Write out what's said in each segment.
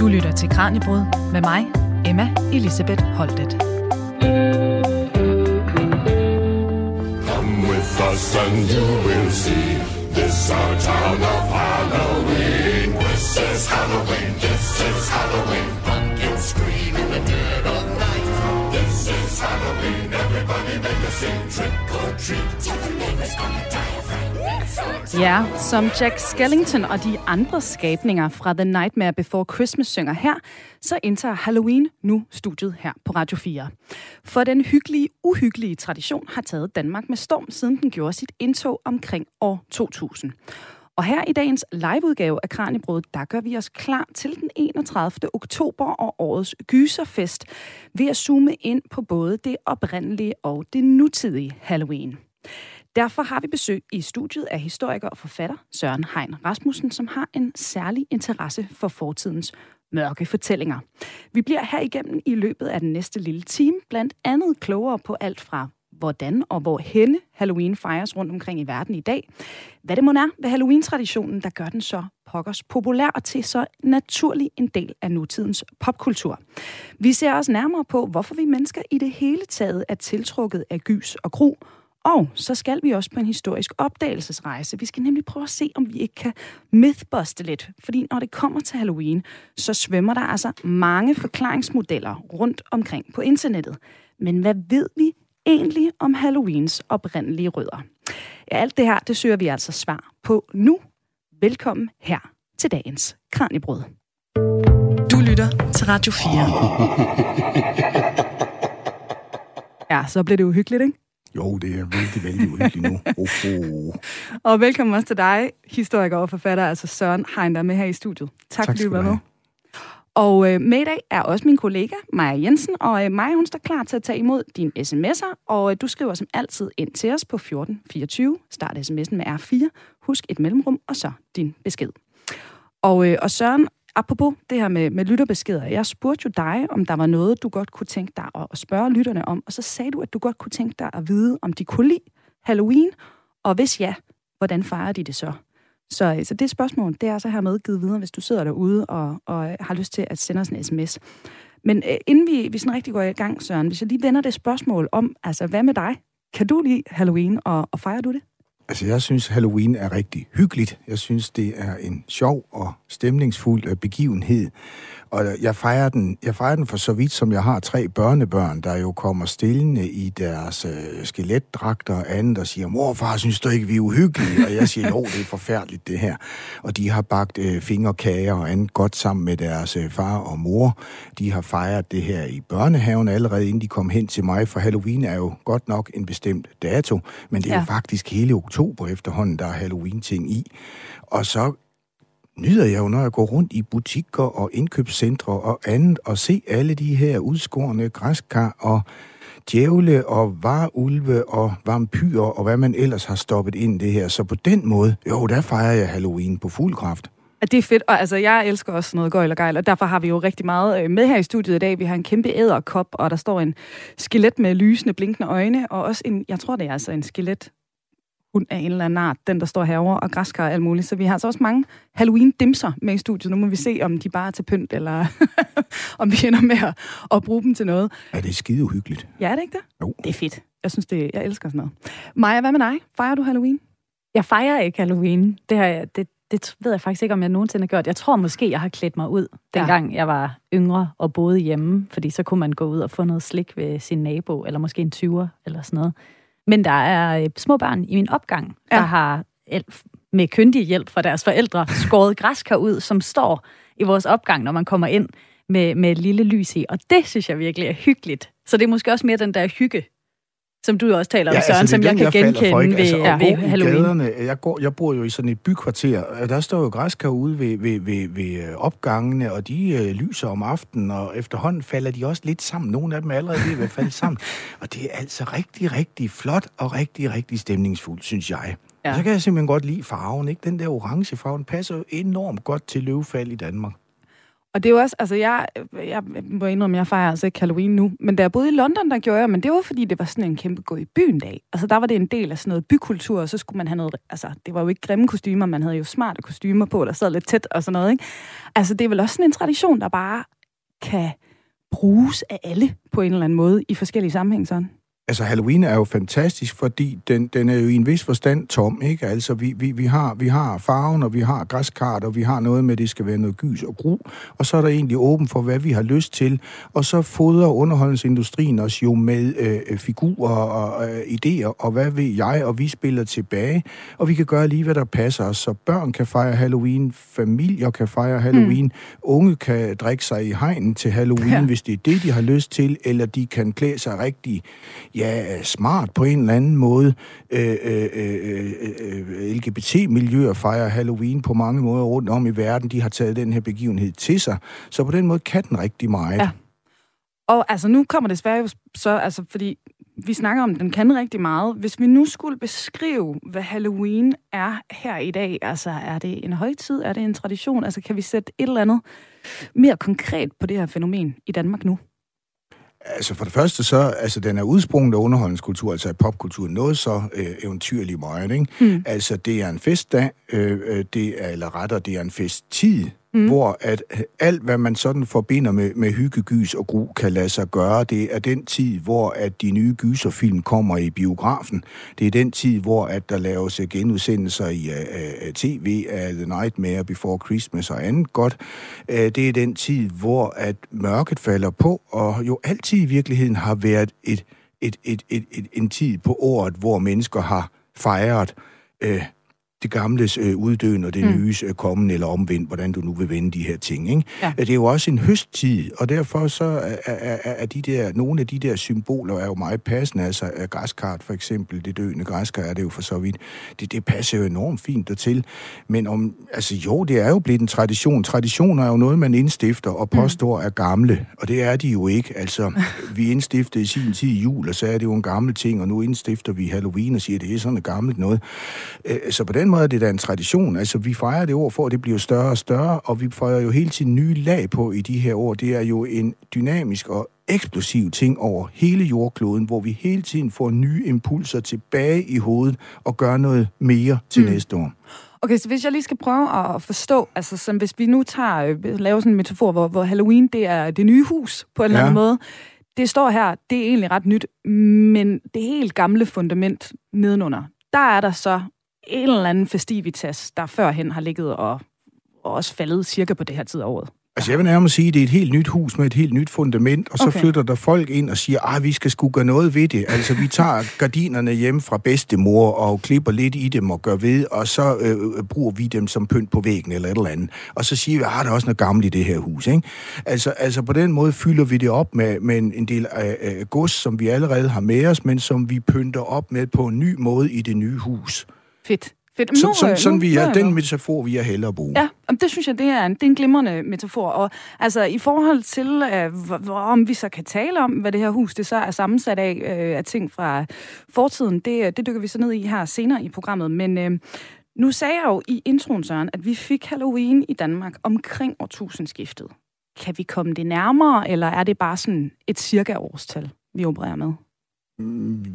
Du lytter til Kranjebrud med mig, Emma Elisabeth Holtet. Come with us and you will see this our town of Halloween. This is Halloween, this is Halloween. Pumpkins scream in the dead of night. This is Halloween, everybody make a scene, trick or treat. Tell the neighbors on the of Ja, som Jack Skellington og de andre skabninger fra The Nightmare Before Christmas synger her, så indtager Halloween nu studiet her på Radio 4. For den hyggelige, uhyggelige tradition har taget Danmark med storm, siden den gjorde sit indtog omkring år 2000. Og her i dagens liveudgave af Kranjebrød, der gør vi os klar til den 31. oktober og årets gyserfest ved at zoome ind på både det oprindelige og det nutidige Halloween. Derfor har vi besøg i studiet af historiker og forfatter Søren Hein Rasmussen, som har en særlig interesse for fortidens mørke fortællinger. Vi bliver her igennem i løbet af den næste lille time, blandt andet klogere på alt fra hvordan og hvor henne Halloween fejres rundt omkring i verden i dag. Hvad det må er ved Halloween-traditionen, der gør den så pokkers populær og til så naturlig en del af nutidens popkultur. Vi ser også nærmere på, hvorfor vi mennesker i det hele taget er tiltrukket af gys og gru, og så skal vi også på en historisk opdagelsesrejse. Vi skal nemlig prøve at se, om vi ikke kan mythbuste lidt. Fordi når det kommer til Halloween, så svømmer der altså mange forklaringsmodeller rundt omkring på internettet. Men hvad ved vi egentlig om Halloweens oprindelige rødder? Ja, alt det her, det søger vi altså svar på nu. Velkommen her til dagens Kranjebrød. Du lytter til Radio 4. Ja, så blev det uhyggeligt, ikke? Jo, det er vældig, vældig uhyggeligt nu. Oh, oh. Og velkommen også til dig, historiker og forfatter, altså Søren Hein, der er med her i studiet. Tak, tak fordi du var med. Og øh, med i dag er også min kollega, Maja Jensen, og øh, Maja, hun står klar til at tage imod dine sms'er, og øh, du skriver som altid ind til os på 1424. Start sms'en med R4, husk et mellemrum, og så din besked. Og, øh, og Søren, apropos det her med, med lytterbeskeder, jeg spurgte jo dig, om der var noget, du godt kunne tænke dig at, at spørge lytterne om, og så sagde du, at du godt kunne tænke dig at vide, om de kunne lide Halloween, og hvis ja, hvordan fejrer de det så? Så, øh, så det spørgsmål, det er så hermed givet videre, hvis du sidder derude og, og øh, har lyst til at sende os en sms. Men øh, inden vi, vi sådan rigtig går i gang, Søren, hvis jeg lige vender det spørgsmål om, altså hvad med dig? Kan du lide Halloween, og, og fejrer du det? Altså, jeg synes, Halloween er rigtig hyggeligt. Jeg synes, det er en sjov og stemningsfuld øh, begivenhed. Og jeg fejrer, den, jeg fejrer den for så vidt, som jeg har tre børnebørn, der jo kommer stillende i deres øh, skeletdragter og andet og siger, morfar, synes du ikke, vi er uhyggelige? Og jeg siger, jo, det er forfærdeligt, det her. Og de har bagt øh, fingerkager og andet godt sammen med deres øh, far og mor. De har fejret det her i børnehaven allerede, inden de kom hen til mig, for Halloween er jo godt nok en bestemt dato, men det er ja. jo faktisk hele oktober efterhånden, der er Halloween-ting i. Og så nyder jeg jo, når jeg går rundt i butikker og indkøbscentre og andet, og se alle de her udskårne græskar og djævle og varulve og vampyrer og hvad man ellers har stoppet ind i det her. Så på den måde, jo, der fejrer jeg Halloween på fuld kraft. Det er fedt, og altså, jeg elsker også noget gøjl og gejl, og derfor har vi jo rigtig meget øh, med her i studiet i dag. Vi har en kæmpe æderkop, og der står en skelet med lysende, blinkende øjne, og også en, jeg tror det er altså en skelet hund af en eller anden art, den der står herover og græskar og alt muligt. Så vi har altså også mange Halloween-dimser med i studiet. Nu må vi se, om de bare er til pynt, eller om vi ender med at, at bruge dem til noget. Ja, det er skide uhyggeligt. Ja, er det ikke det? Jo. Det er fedt. Jeg synes, det, jeg elsker sådan noget. Maja, hvad med dig? Fejrer du Halloween? Jeg fejrer ikke Halloween. Det, har jeg, det, det ved jeg faktisk ikke, om jeg nogensinde har gjort. Jeg tror måske, jeg har klædt mig ud, dengang ja. jeg var yngre og boede hjemme. Fordi så kunne man gå ud og få noget slik ved sin nabo, eller måske en 20'er, eller sådan noget. Men der er øh, små børn i min opgang, ja. der har med kyndig hjælp fra deres forældre skåret græskar ud, som står i vores opgang, når man kommer ind med, med et lille lys i. Og det synes jeg virkelig er hyggeligt. Så det er måske også mere den der hygge, som du også taler om, ja, Søren, altså, som jeg kan jeg genkende ved, altså, ved ja, Halloween. Gaderne, jeg, går, jeg bor jo i sådan et bykvarter, og der står jo græskar ude ved, ved, ved, ved øh, opgangene, og de øh, lyser om aftenen, og efterhånden falder de også lidt sammen. Nogle af dem er allerede ved at falde sammen. Og det er altså rigtig, rigtig flot og rigtig, rigtig stemningsfuldt, synes jeg. Ja. Og så kan jeg simpelthen godt lide farven, ikke? Den der orange farve, passer jo enormt godt til løvefald i Danmark. Og det er jo også, altså jeg, jeg må indrømme, jeg fejrer altså ikke Halloween nu, men da jeg boede i London, der gjorde jeg, men det var fordi, det var sådan en kæmpe gå i byen dag. Altså der var det en del af sådan noget bykultur, og så skulle man have noget, altså det var jo ikke grimme kostymer, man havde jo smarte kostymer på, der sad lidt tæt og sådan noget, ikke? Altså det er vel også sådan en tradition, der bare kan bruges af alle på en eller anden måde i forskellige sammenhænge sådan. Altså, Halloween er jo fantastisk, fordi den, den er jo i en vis forstand tom, ikke? Altså, vi, vi, vi, har, vi har farven, og vi har græskart, og vi har noget med, at det skal være noget gys og gru, og så er der egentlig åben for, hvad vi har lyst til, og så fodrer underholdningsindustrien os jo med øh, figurer og øh, idéer, og hvad ved jeg, og vi spiller tilbage, og vi kan gøre lige, hvad der passer os, så børn kan fejre Halloween, familier kan fejre Halloween, mm. unge kan drikke sig i hegnen til Halloween, ja. hvis det er det, de har lyst til, eller de kan klæde sig rigtig ja, smart på en eller anden måde. Øh, øh, øh, øh, øh LGBT-miljøer fejrer Halloween på mange måder rundt om i verden. De har taget den her begivenhed til sig. Så på den måde kan den rigtig meget. Ja. Og altså, nu kommer det svært jo så, altså, fordi vi snakker om, at den kan rigtig meget. Hvis vi nu skulle beskrive, hvad Halloween er her i dag, altså er det en højtid, er det en tradition? Altså kan vi sætte et eller andet mere konkret på det her fænomen i Danmark nu? Altså for det første så, altså den er udsprunget af underholdningskultur, altså af popkultur, noget så øh, eventyrligt meget, ikke? Mm. Altså det er en festdag, øh, øh det er, eller retter, det er en festtid, mm. hvor at øh, alt, hvad man sådan forbinder med, med hyggegys og gru, kan lade sig gøre. Det er den tid, hvor at de nye gyserfilm kommer i biografen. Det er den tid, hvor at der laves øh, genudsendelser i øh, uh, uh, tv af The Nightmare Before Christmas og andet godt. Uh, det er den tid, hvor at mørket falder på, og jo altid i virkeligheden har været et, et, et, et, et, en tid på året, hvor mennesker har fejret uh, det gamles øh, uddøen og det mm. nyes øh, kommende eller omvendt, hvordan du nu vil vende de her ting. Ikke? Ja. Det er jo også en høsttid, og derfor så er, er, er de der, nogle af de der symboler er jo meget passende. Altså græskart for eksempel, det døende græskart er det jo for så vidt. Det, det passer jo enormt fint dertil. Men om, altså jo, det er jo blevet en tradition. Traditioner er jo noget, man indstifter og påstår mm. er gamle, og det er de jo ikke. Altså, vi indstiftede i sin tid jul, og så er det jo en gammel ting, og nu indstifter vi Halloween og siger, at det er sådan et gammelt noget. Øh, så på den måde er det da en tradition. Altså, vi fejrer det år for, at det bliver større og større, og vi fejrer jo hele tiden nye lag på i de her år. Det er jo en dynamisk og eksplosiv ting over hele jordkloden, hvor vi hele tiden får nye impulser tilbage i hovedet og gør noget mere til mm. næste år. Okay, så hvis jeg lige skal prøve at forstå, altså som hvis vi nu tager, øh, laver sådan en metafor, hvor, hvor Halloween, det er det nye hus på en ja. eller anden måde. Det står her, det er egentlig ret nyt, men det helt gamle fundament nedenunder, der er der så en eller anden festivitas, der førhen har ligget og, og også faldet cirka på det her tid af året. Altså jeg vil nærmest sige, at det er et helt nyt hus med et helt nyt fundament, og så okay. flytter der folk ind og siger, at vi skal sgu gøre noget ved det. Altså vi tager gardinerne hjem fra bedstemor og klipper lidt i dem og gør ved, og så øh, bruger vi dem som pynt på væggen eller et eller andet. Og så siger vi, at ah, der er også noget gammelt i det her hus. Ikke? Altså, altså på den måde fylder vi det op med, med en, en del af øh, gods, som vi allerede har med os, men som vi pynter op med på en ny måde i det nye hus. Fedt. Fedt. Så, nu, sådan, sådan vi er, den metafor, vi er hellere bruge. Ja, det synes jeg, det er en, det er en glimrende metafor. Og altså, i forhold til, øh, om vi så kan tale om, hvad det her hus det så er sammensat af, øh, af ting fra fortiden, det, det dykker vi så ned i her senere i programmet. Men øh, nu sagde jeg jo i introen, Søren, at vi fik Halloween i Danmark omkring årtusindskiftet. Kan vi komme det nærmere, eller er det bare sådan et cirka årstal, vi opererer med?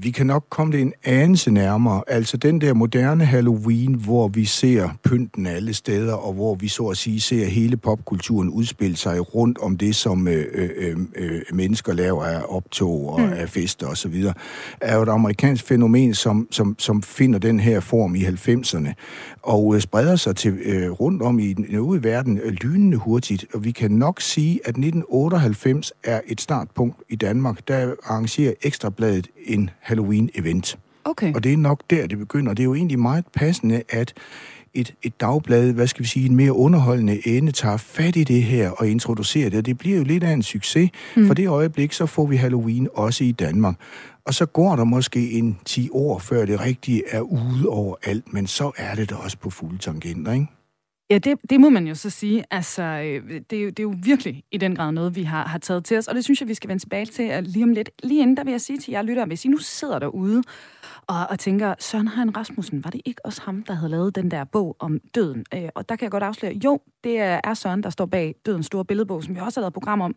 Vi kan nok komme det en anelse nærmere. Altså den der moderne Halloween, hvor vi ser pynten alle steder, og hvor vi så at sige ser hele popkulturen udspille sig rundt om det, som øh, øh, øh, øh mennesker laver af optog og mm. af fester osv., er jo et amerikansk fænomen, som, som, som finder den her form i 90'erne, og øh, spreder sig til øh, rundt om i den øvrige verden øh, lynende hurtigt. Og vi kan nok sige, at 1998 er et startpunkt i Danmark, der arrangerer Ekstrabladet en Halloween-event. Okay. Og det er nok der, det begynder. Det er jo egentlig meget passende, at et, et dagblad, hvad skal vi sige, en mere underholdende ende, tager fat i det her og introducerer det. Og det bliver jo lidt af en succes. Mm. For det øjeblik, så får vi Halloween også i Danmark. Og så går der måske en 10 år, før det rigtige er ude over alt, men så er det da også på fulde tangenter, ikke? Ja, det, det må man jo så sige. Altså, øh, det, er jo, det er jo virkelig i den grad noget, vi har, har taget til os, og det synes jeg, vi skal vende tilbage til øh, lige om lidt. Lige inden, der vil jeg sige til jer lytter, hvis I nu sidder derude og, og tænker, Søren Hein Rasmussen, var det ikke også ham, der havde lavet den der bog om døden? Øh, og der kan jeg godt afsløre, jo, det er Søren, der står bag Dødens Store Billedbog, som vi også har lavet program om.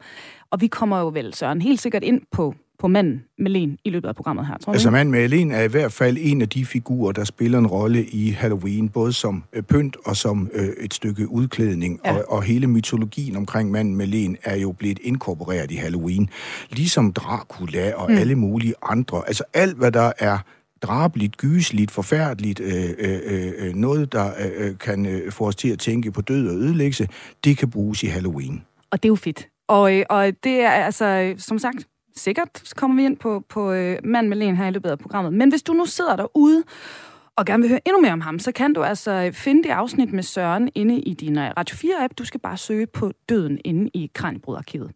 Og vi kommer jo vel, Søren, helt sikkert ind på på manden Melen i løbet af programmet her, tror Altså manden Melen er i hvert fald en af de figurer, der spiller en rolle i Halloween, både som øh, pynt og som øh, et stykke udklædning. Ja. Og, og hele mytologien omkring manden Melen er jo blevet inkorporeret i Halloween. Ligesom Dracula og mm. alle mulige andre. Altså alt, hvad der er drabeligt, gysligt, forfærdeligt, øh, øh, øh, noget, der øh, kan øh, få os til at tænke på død og ødelæggelse, det kan bruges i Halloween. Og det er jo fedt. Og, øh, og det er altså, som sagt, sikkert så kommer vi ind på, på øh, mand med len her i løbet af programmet. Men hvis du nu sidder derude og gerne vil høre endnu mere om ham, så kan du altså finde det afsnit med Søren inde i din øh, Radio 4-app. Du skal bare søge på Døden inde i Kranjebrudarkivet.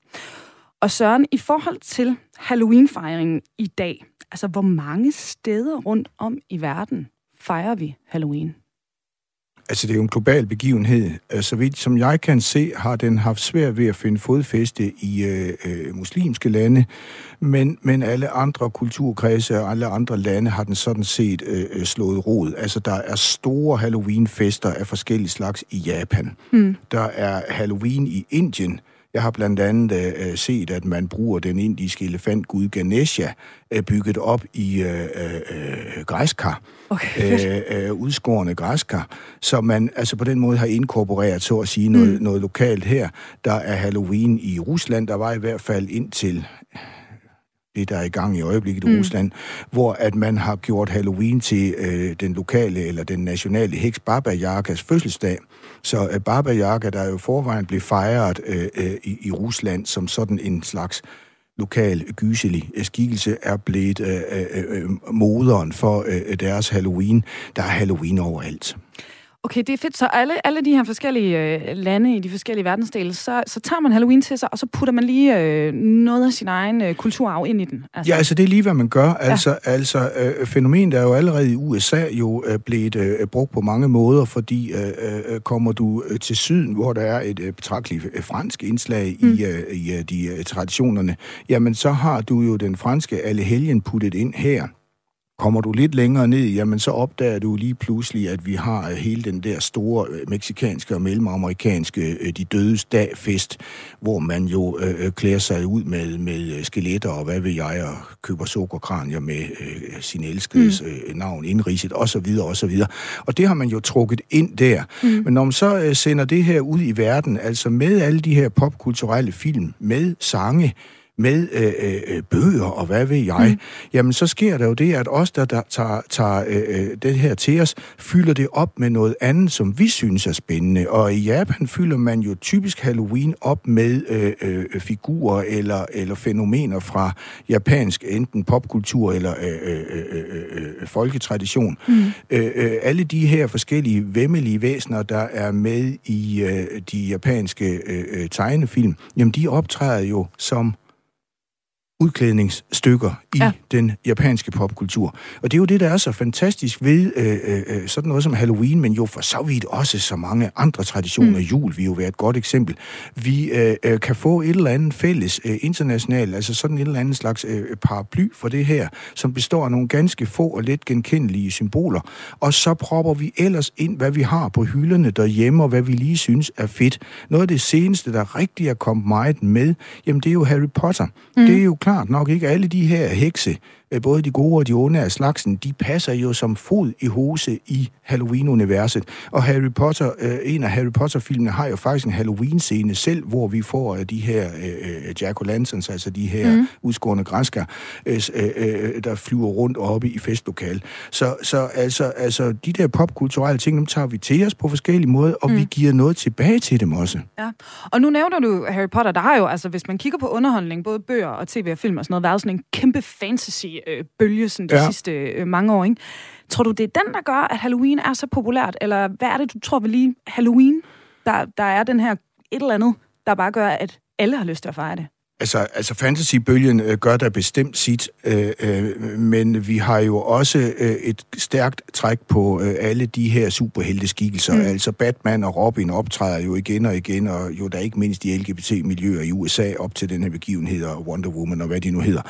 Og Søren, i forhold til Halloween-fejringen i dag, altså hvor mange steder rundt om i verden fejrer vi Halloween? Altså, det er jo en global begivenhed. Øh, så vidt som jeg kan se, har den haft svært ved at finde fodfæste i øh, øh, muslimske lande, men, men alle andre kulturkredse og alle andre lande har den sådan set øh, øh slået rod. Altså, der er store Halloween-fester af forskellige slags i Japan. Mm. Der er Halloween i Indien, jeg har blandt andet øh, set, at man bruger den indiske elefantgud Ganesha øh, bygget op i øh, øh, græskar. Okay, øh, øh, udskårende græskar. Så man altså på den måde har inkorporeret, så at sige, noget, mm. noget lokalt her. Der er Halloween i Rusland. Der var i hvert fald indtil det, der er i gang i øjeblikket i mm. Rusland, hvor at man har gjort Halloween til øh, den lokale eller den nationale heks Baba Yagas fødselsdag. Så øh, Baba Yaga, der jo forvejen blev fejret øh, øh, i, i Rusland som sådan en slags lokal gyselig skikkelse, er blevet øh, øh, øh, moderen for øh, deres Halloween. Der er Halloween overalt. Okay, det er fedt. Så alle, alle de her forskellige øh, lande i de forskellige verdensdele, så, så tager man Halloween til sig, og så putter man lige øh, noget af sin egen øh, kulturarv ind i den. Altså. Ja, altså det er lige, hvad man gør. Altså, ja. altså øh, fænomenet er jo allerede i USA jo øh, blevet øh, brugt på mange måder, fordi øh, øh, kommer du øh, til syden, hvor der er et øh, betragteligt øh, fransk indslag mm. i, øh, i øh, de øh, traditionerne, jamen så har du jo den franske alle helgen puttet ind her. Kommer du lidt længere ned, jamen så opdager du lige pludselig, at vi har øh, hele den der store øh, meksikanske og mellemamerikanske øh, De Dødes Dag-fest, hvor man jo øh, klæder sig ud med, med skeletter og hvad ved jeg, og køber sukkerkranier med øh, sin elskedes mm. øh, navn indridset osv. osv. Og det har man jo trukket ind der. Mm. Men når man så øh, sender det her ud i verden, altså med alle de her popkulturelle film, med sange, med øh, øh, bøger og hvad ved jeg, mm. jamen så sker der jo det, at os, der, der tager, tager øh, øh, det her til os, fylder det op med noget andet, som vi synes er spændende. Og i Japan fylder man jo typisk Halloween op med øh, øh, figurer eller, eller fænomener fra japansk, enten popkultur eller øh, øh, øh, øh, folketradition. Mm. Øh, øh, alle de her forskellige vemmelige væsener, der er med i øh, de japanske øh, tegnefilm, jamen de optræder jo som udklædningsstykker i ja. den japanske popkultur. Og det er jo det, der er så fantastisk ved øh, øh, øh, sådan noget som Halloween, men jo for så vidt også så mange andre traditioner. Mm. Jul vil jo være et godt eksempel. Vi øh, øh, kan få et eller andet fælles øh, internationalt, altså sådan et eller andet slags øh, paraply for det her, som består af nogle ganske få og let genkendelige symboler. Og så propper vi ellers ind, hvad vi har på hylderne derhjemme, og hvad vi lige synes er fedt. Noget af det seneste, der rigtig er kommet meget med, jamen det er jo Harry Potter. Mm. Det er jo klart nok ikke alle de her hekse, både de gode og de onde af slagsen, de passer jo som fod i hose i Halloween-universet. Og Harry Potter, øh, en af Harry Potter-filmene har jo faktisk en Halloween-scene selv, hvor vi får de her øh, jack-o'-lanterns, altså de her mm. udskårende græsker, øh, øh, der flyver rundt oppe i festlokal. Så, så altså, altså, de der popkulturelle ting, dem tager vi til os på forskellige måder, og mm. vi giver noget tilbage til dem også. Ja, og nu nævner du Harry Potter, der har jo, altså hvis man kigger på underholdning, både bøger og tv og film og sådan noget, været sådan en kæmpe fantasy øh, bølge sådan de ja. sidste øh, mange år. Ikke? Tror du, det er den, der gør, at Halloween er så populært? Eller hvad er det, du tror ved lige Halloween, der, der er den her et eller andet, der bare gør, at alle har lyst til at fejre det? Altså, altså fantasybølgen øh, gør der bestemt sit, øh, øh, men vi har jo også øh, et stærkt træk på øh, alle de her superhelteskikkelser. Mm. Altså Batman og Robin optræder jo igen og igen, og jo der ikke mindst de LGBT-miljøer i USA op til den her begivenhed, og Wonder Woman og hvad de nu hedder.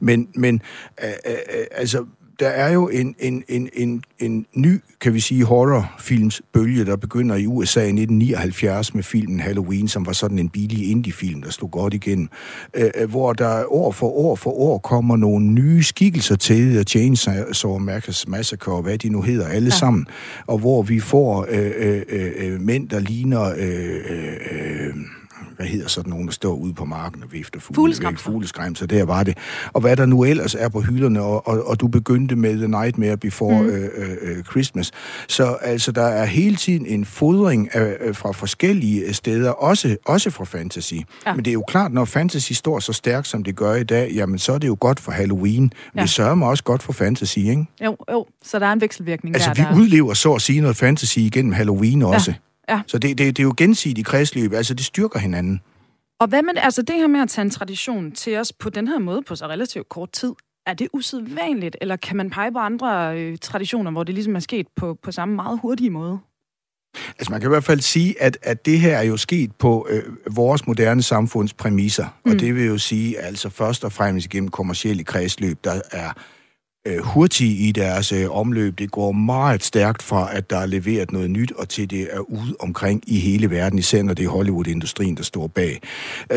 Men, men øh, øh, altså der er jo en, en, en, en, en ny, kan vi sige, horrorfilmsbølge, der begynder i USA i 1979 med filmen Halloween, som var sådan en billig indie-film, der stod godt igennem, øh, øh hvor der år for år for år kommer nogle nye skikkelser til, og Chainsaw Massacre og hvad de nu hedder, alle ja. sammen, og hvor vi får øh, øh, øh, øh mænd, der ligner... Øh, øh, hvad hedder sådan nogen, der står ude på marken og vifter fugle, fugleskræm, så der var det. Og hvad der nu ellers er på hylderne, og, og, og du begyndte med The Nightmare Before mm. øh, øh, Christmas. Så altså, der er hele tiden en fodring af, øh, fra forskellige steder, også, også fra fantasy. Ja. Men det er jo klart, når fantasy står så stærkt, som det gør i dag, jamen så er det jo godt for Halloween. Ja. Det sørger mig også godt for fantasy, ikke? Jo, jo. Så der er en vekselvirkning altså, der. Altså, vi der... udlever så at sige noget fantasy igennem Halloween også. Ja. Så det, det, det er jo gensidigt kredsløb, altså det styrker hinanden. Og hvad med altså det her med at tage en tradition til os på den her måde på så relativt kort tid, er det usædvanligt, eller kan man pege på andre øh, traditioner, hvor det ligesom er sket på, på samme meget hurtige måde? Altså man kan i hvert fald sige, at, at det her er jo sket på øh, vores moderne samfunds præmisser. Mm. Og det vil jo sige, altså først og fremmest igennem kommersielle kredsløb, der er øh, hurtige i deres øh, omløb. Det går meget stærkt fra, at der er leveret noget nyt, og til det er ude omkring i hele verden, især når det er Hollywood-industrien, der står bag.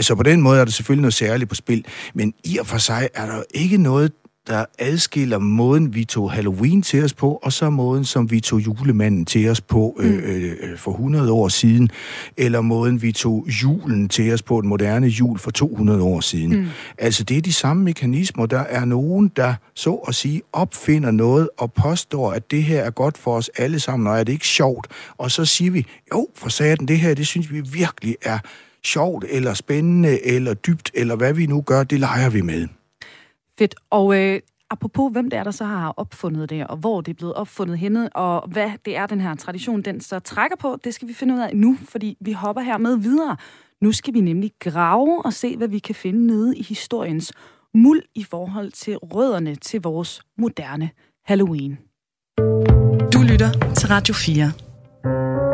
Så på den måde er der selvfølgelig noget særligt på spil, men i og for sig er der ikke noget der adskiller måden, vi tog Halloween til os på, og så måden, som vi tog julemanden til os på øh, mm. øh, øh for 100 år siden, eller måden, vi tog julen til os på, et moderne jul for 200 år siden. Mm. Altså, det er de samme mekanismer. Der er nogen, der så at sige opfinder noget og påstår, at det her er godt for os alle sammen, og er det ikke sjovt? Og så siger vi, jo, for satan, det her, det synes vi virkelig er sjovt, eller spændende, eller dybt, eller hvad vi nu gør, det leger vi med. Fedt. Og øh, apropos, hvem det er, der så har opfundet det, og hvor det er blevet opfundet henne, og hvad det er, den her tradition, den så trækker på, det skal vi finde ud af nu, fordi vi hopper her med videre. Nu skal vi nemlig grave og se, hvad vi kan finde nede i historiens muld i forhold til rødderne til vores moderne Halloween. Du lytter til Radio 4.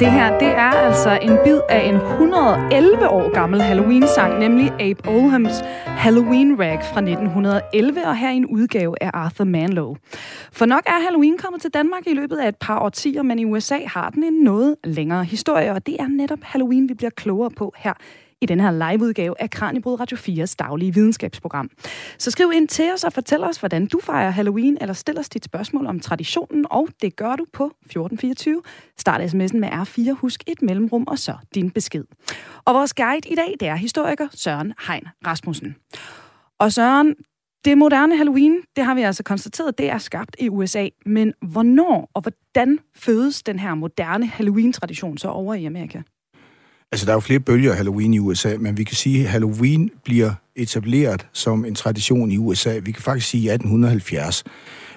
Det her, det er altså en bid af en 111 år gammel Halloween-sang, nemlig Abe Oldhams Halloween Rag fra 1911, og her en udgave af Arthur Manlow. For nok er Halloween kommet til Danmark i løbet af et par årtier, men i USA har den en noget længere historie, og det er netop Halloween, vi bliver klogere på her i den her liveudgave af Kranjebrud Radio 4's daglige videnskabsprogram. Så skriv ind til os og fortæl os, hvordan du fejrer Halloween, eller stil os dit spørgsmål om traditionen, og det gør du på 1424. Start sms'en med R4, husk et mellemrum, og så din besked. Og vores guide i dag, det er historiker Søren Hein Rasmussen. Og Søren, det moderne Halloween, det har vi altså konstateret, det er skabt i USA. Men hvornår og hvordan fødes den her moderne Halloween-tradition så over i Amerika? Altså, der er jo flere bølger af Halloween i USA, men vi kan sige, at Halloween bliver etableret som en tradition i USA. Vi kan faktisk sige i 1870.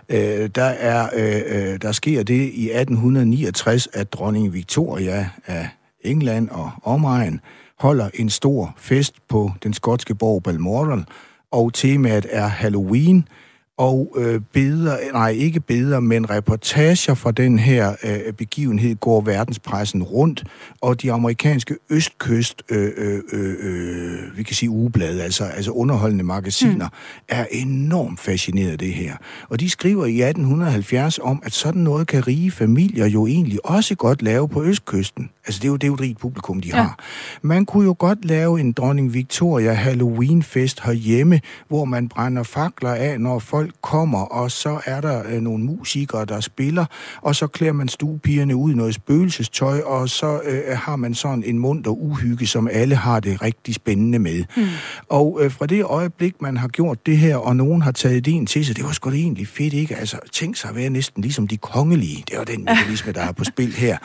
Øh, der, er, øh, øh, der sker det i 1869, at dronning Victoria af England og omegn holder en stor fest på den skotske borg Balmoral, og temaet er Halloween – og øh, billeder, nej ikke billeder, men reportager fra den her øh, begivenhed går verdenspressen rundt, og de amerikanske østkyst, øh, øh, øh, øh, vi kan sige ugeblade, altså, altså underholdende magasiner, mm. er enormt fascineret af det her. Og de skriver i 1870 om, at sådan noget kan rige familier jo egentlig også godt lave på østkysten. Altså det er jo, det er jo et rigt publikum, de ja. har. Man kunne jo godt lave en dronning Victoria Halloween-fest herhjemme, hvor man brænder fakler af, når folk folk kommer, og så er der øh, nogle musikere, der spiller, og så klæder man stuepigerne ud i noget spøgelsestøj, og så øh, har man sådan en mund og uhygge, som alle har det rigtig spændende med. Mm. Og øh, fra det øjeblik, man har gjort det her, og nogen har taget ideen til sig, det var sgu da egentlig fedt, ikke? Altså, tænk sig at være næsten ligesom de kongelige. Det var den mekanisme, der er på spil her.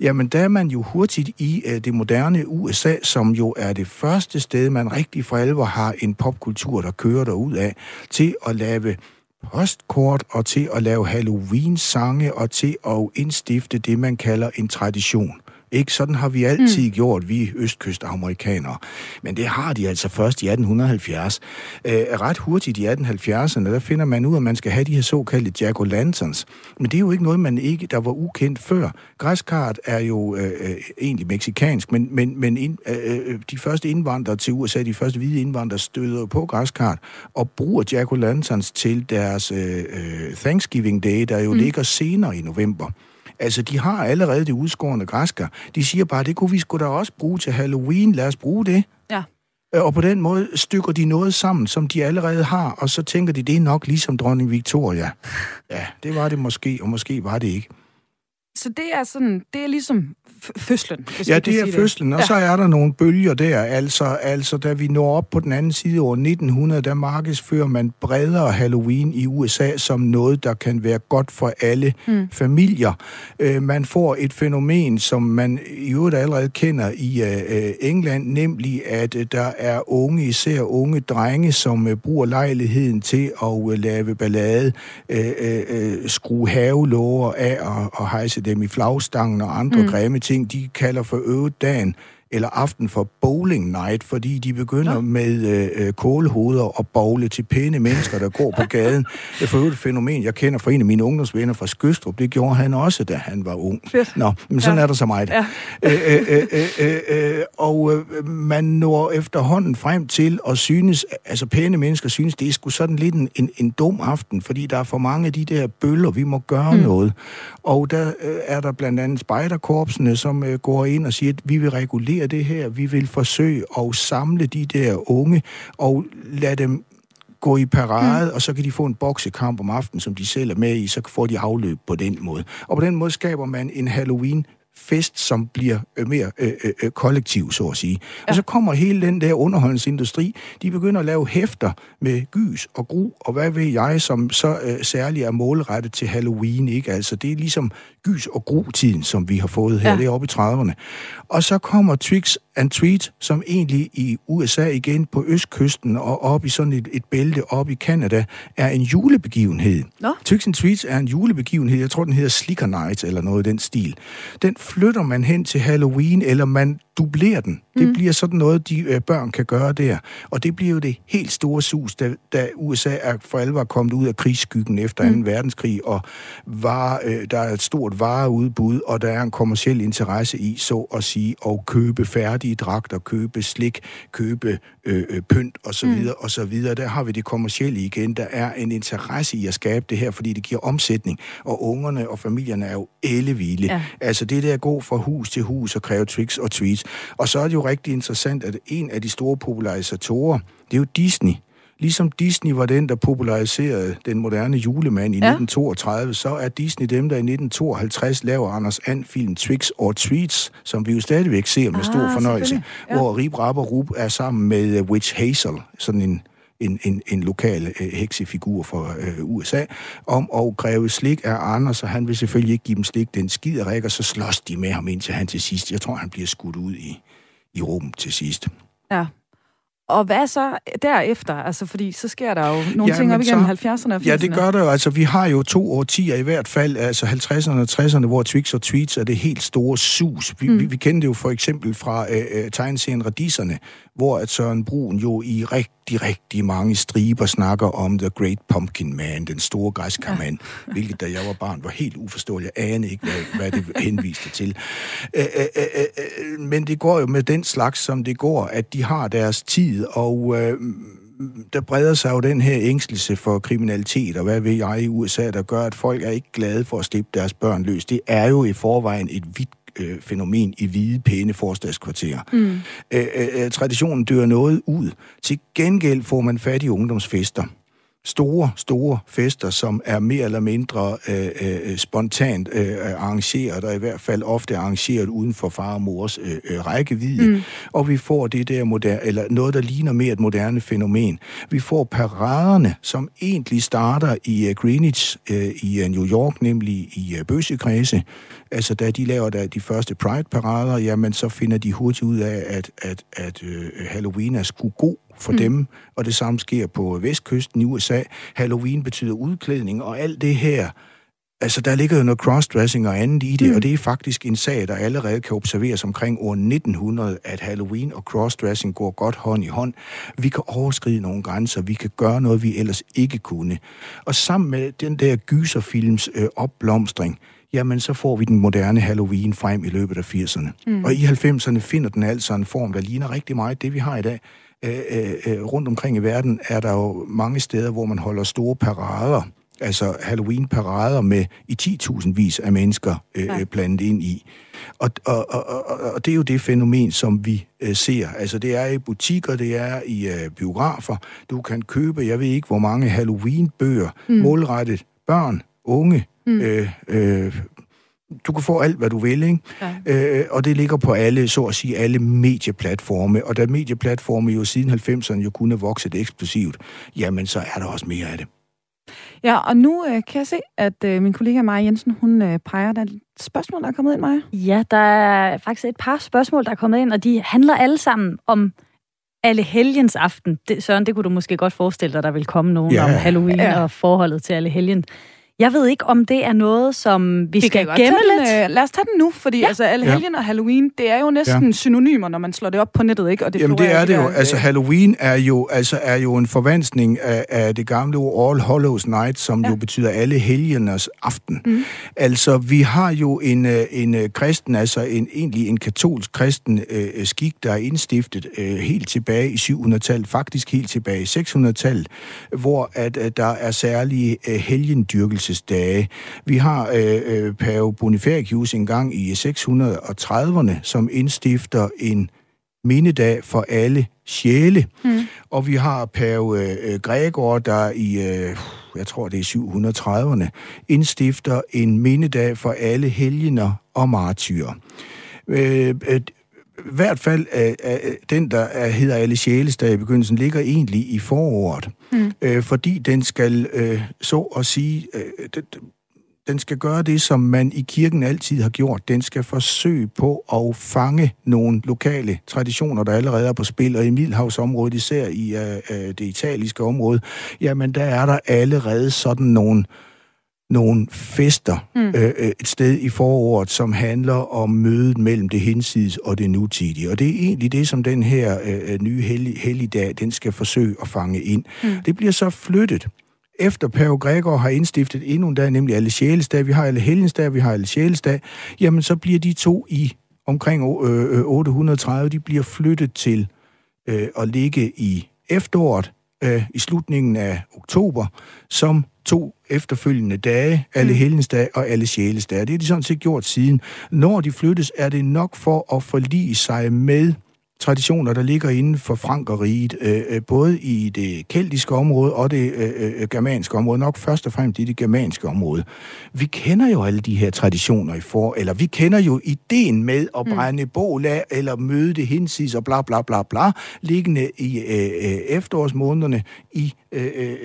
Jamen, der er man jo hurtigt i øh, det moderne USA, som jo er det første sted, man rigtig for alvor har en popkultur, der kører derud af, til at lave postkort og til at lave Halloween-sange og til at indstifte det, man kalder en tradition. Ikke? Sådan har vi altid mm. gjort, vi østkystamerikanere. Men det har de altså først i 1870. Øh, ret hurtigt i 1870'erne, der finder man ud af, at man skal have de her såkaldte jack-o'-lanterns. Men det er jo ikke noget, man ikke, der var ukendt før. Græskart er jo øh, øh, egentlig meksikansk, men, men, men ind, øh, øh de første indvandrere til USA, de første hvide indvandrere, støder på græskart og bruger jack-o'-lanterns til deres øh, øh, Thanksgiving Day, der jo mm. ligger senere i november. Altså, de har allerede det udskårende græsker. De siger bare, det kunne vi sgu da også bruge til Halloween. Lad os bruge det. Ja. Øh, og på den måde stykker de noget sammen, som de allerede har, og så tænker de, det er nok ligesom dronning Victoria. Ja, det var det måske, og måske var det ikke. Så det er sådan, det er ligesom fødslen. Ja, det er fødslen, det. og ja. så er der nogle bølger der. Altså, altså, da vi når op på den anden side år 1900, der markedsfører man bredere Halloween i USA som noget, der kan være godt for alle mm. familier. Uh, man får et fænomen, som man i øvrigt allerede kender i uh, England, nemlig at uh, der er unge, især unge drenge, som uh, bruger lejligheden til at uh, lave ballade, uh, uh, skrue havelåger af og, og hejse dem i flagstangen og andre mm. grimme ting, de kalder for øvedagen eller aften for bowling night, fordi de begynder ja. med øh, øh, kålhoveder og bogle til pæne mennesker, der går på gaden. Det er for et fænomen, jeg kender fra en af mine ungdomsvenner fra Skøstrup. Det gjorde han også, da han var ung. Fedt. Nå, men sådan ja. er der så meget. Ja. Øh, øh, øh, øh, øh, øh, og øh, man når efterhånden frem til at synes, altså pæne mennesker synes, det er sgu sådan lidt en, en, en dum aften, fordi der er for mange af de der bøller, vi må gøre mm. noget. Og der øh, er der blandt andet spejderkorpsene, som øh, går ind og siger, at vi vil regulere håndtere det her. Vi vil forsøge at samle de der unge og lade dem gå i parade, mm. og så kan de få en boksekamp om aftenen, som de selv er med i, så får de afløb på den måde. Og på den måde skaber man en Halloween fest, som bliver øh, mere øh, øh, øh, kollektiv, så at sige. Ja. Og så kommer hele den der underholdningsindustri, de begynder at lave hæfter med gys og gru, og hvad ved jeg, som så øh, særligt er målrettet til Halloween, ikke? Altså, det er ligesom gys og gru-tiden, som vi har fået her, ja. det er oppe i 30'erne. Og så kommer Tricks and Treat, som egentlig i USA igen på østkysten og op i sådan et, et bælte op i Canada, er en julebegivenhed. Nå? Tricks and Treats er en julebegivenhed, jeg tror, den hedder Slicker Night eller noget i den stil. Den flytter man hen til Halloween, eller man dublerer den. Det mm. bliver sådan noget, de øh, børn kan gøre der. Og det bliver jo det helt store sus, da, da USA er for alvor kommet ud af krigsskyggen efter mm. 2. verdenskrig, og var, øh, der er et stort vareudbud, og der er en kommersiel interesse i, så at sige, at købe færdige dragter, købe slik, købe øh, øh, pynt osv. Mm. og så videre. Der har vi det kommercielle igen. Der er en interesse i at skabe det her, fordi det giver omsætning, og ungerne og familierne er jo ellevilde. Ja. Altså det der at gå fra hus til hus og kræve tricks og tweets. Og så er det jo rigtig interessant, at en af de store popularisatorer, det er jo Disney. Ligesom Disney var den, der populariserede den moderne julemand i ja. 1932, så er Disney dem, der i 1952 laver Anders And-film Tricks or Treats, som vi jo stadigvæk ser med ah, stor fornøjelse, ja. hvor Rip Rap og Rup er sammen med uh, Witch Hazel, sådan en en, en, en lokal øh, heksefigur fra øh, USA, om at kræve slik af Anders, og han vil selvfølgelig ikke give dem slik. Den skider og så slås de med ham indtil han til sidst. Jeg tror, han bliver skudt ud i, i rum til sidst. Ja. Og hvad så derefter? Altså, fordi så sker der jo nogle ja, ting op igennem 70'erne og 80'erne. Ja, det gør der jo. Altså, vi har jo to årtier i hvert fald, altså 50'erne og 60'erne, hvor Twix og Tweets er det helt store sus. Vi, mm. vi, vi kender det jo for eksempel fra øh, øh tegneserien Radisserne, hvor at Søren Brun jo i rigtig, rigtig mange striber snakker om The Great Pumpkin Man, den store græskarmand, ja. hvilket da jeg var barn var helt uforståeligt. Jeg anede ikke, hvad, hvad det henviste til. Æ, æ, æ, men det går jo med den slags, som det går, at de har deres tid, og... Øh, der breder sig jo den her ængstelse for kriminalitet, og hvad ved jeg i USA, der gør, at folk er ikke glade for at slippe deres børn løs. Det er jo i forvejen et vidt øh, fænomen i hvide, pæne forstadskvarterer. Mm. Øh, øh, traditionen dør noget ud. Til gengæld får man fat i ungdomsfester. Store, store fester, som er mere eller mindre øh, øh, spontant øh, arrangeret, og i hvert fald ofte arrangeret uden for far og mors øh, øh, rækkevidde. Mm. Og vi får det der moderne, eller noget, der ligner mere et moderne fænomen. Vi får paraderne, som egentlig starter i uh, Greenwich uh, i uh, New York, nemlig i uh, bøsekredse. Altså, da de laver der de første Pride-parader, jamen, så finder de hurtigt ud af, at, at, at uh, Halloween er sgu god for mm. dem, og det samme sker på vestkysten i USA. Halloween betyder udklædning, og alt det her, altså der ligger jo noget crossdressing og andet i det, mm. og det er faktisk en sag, der allerede kan observeres omkring år 1900, at Halloween og crossdressing går godt hånd i hånd. Vi kan overskride nogle grænser, vi kan gøre noget, vi ellers ikke kunne. Og sammen med den der gyserfilms øh, opblomstring, jamen så får vi den moderne Halloween frem i løbet af 80'erne. Mm. Og i 90'erne finder den altså en form, der ligner rigtig meget det, vi har i dag. Øh, øh, øh, rundt omkring i verden er der jo mange steder, hvor man holder store parader, altså Halloween-parader med i 10.000 vis af mennesker øh, ja. blandet ind i. Og, og, og, og, og det er jo det fænomen, som vi øh, ser. Altså det er i butikker, det er i øh, biografer. Du kan købe, jeg ved ikke hvor mange Halloween-bøger, mm. målrettet børn, unge, mm. øh, øh, du kan få alt, hvad du vil, ikke? Ja. Øh, og det ligger på alle, så at sige, alle medieplatforme. Og da medieplatforme jo siden 90'erne jo kunne vokset eksplosivt, jamen så er der også mere af det. Ja, og nu øh, kan jeg se, at øh, min kollega Maja Jensen, hun øh, peger, der er et spørgsmål, der er kommet ind, Maja. Ja, der er faktisk et par spørgsmål, der er kommet ind, og de handler alle sammen om alle helgens aften. Det, Søren, det kunne du måske godt forestille dig, der vil komme nogen ja. om Halloween ja. og forholdet til alle helgen. Jeg ved ikke, om det er noget, som vi, vi skal gemme lidt. Den, øh, lad os tage den nu, fordi ja. altså, alle helgen ja. og Halloween, det er jo næsten ja. synonymer, når man slår det op på nettet, ikke? Og det Jamen det er det jo. Der, altså Halloween er jo, altså, er jo en forvansning af, af det gamle ord All Hallows Night, som ja. jo betyder alle helgeners aften. Mm. Altså, vi har jo en, øh, en øh, kristen, altså en, egentlig en katolsk kristen øh, skik, der er indstiftet øh, helt tilbage i 700-tallet, faktisk helt tilbage i 600-tallet, hvor at, at der er særlige øh, helgendyrkelse dage. Vi har øh, øh, Pave Bonifacius engang i 630'erne, som indstifter en mindedag for alle sjæle. Mm. Og vi har Pave øh, Gregor, der i, øh, jeg tror det er 730'erne, indstifter en mindedag for alle helgener og martyrer. Øh, øh, hvert fald øh, øh, den, der er, hedder Alle Sjælesdag i begyndelsen, ligger egentlig i foråret. Mm. Øh, fordi den skal, øh, så at sige, øh, den, den skal gøre det, som man i kirken altid har gjort. Den skal forsøge på at fange nogle lokale traditioner, der allerede er på spil, og i Middelhavsområdet, især i øh, øh det italiske område, jamen der er der allerede sådan nogle nogle fester mm. øh, øh, et sted i foråret, som handler om mødet mellem det hinsides og det nutidige. Og det er egentlig det, som den her øh, øh nye hellig, helligdag, den skal forsøge at fange ind. Mm. Det bliver så flyttet efter Pave Gregor har indstiftet endnu en dag, nemlig alle sjælesdag, vi har alle helgensdag, vi har alle sjælesdag, jamen så bliver de to i omkring øh, 830, øh, de bliver flyttet til øh, at ligge i efteråret, øh, i slutningen af oktober, som to efterfølgende dage, alle mm. helgensdag og alle sjælesdage. Det har de sådan set gjort siden. Når de flyttes, er det nok for at forlige sig med traditioner, der ligger inden for Frankeriget, øh, øh, både i det keltiske område og det øh, øh, germanske område, nok først og fremmest i det germanske område. Vi kender jo alle de her traditioner i for, eller vi kender jo ideen med at mm. brænde mm. bål af, eller møde det hinsides og bla bla bla bla, liggende i øh, øh efterårsmånederne i øh, øh,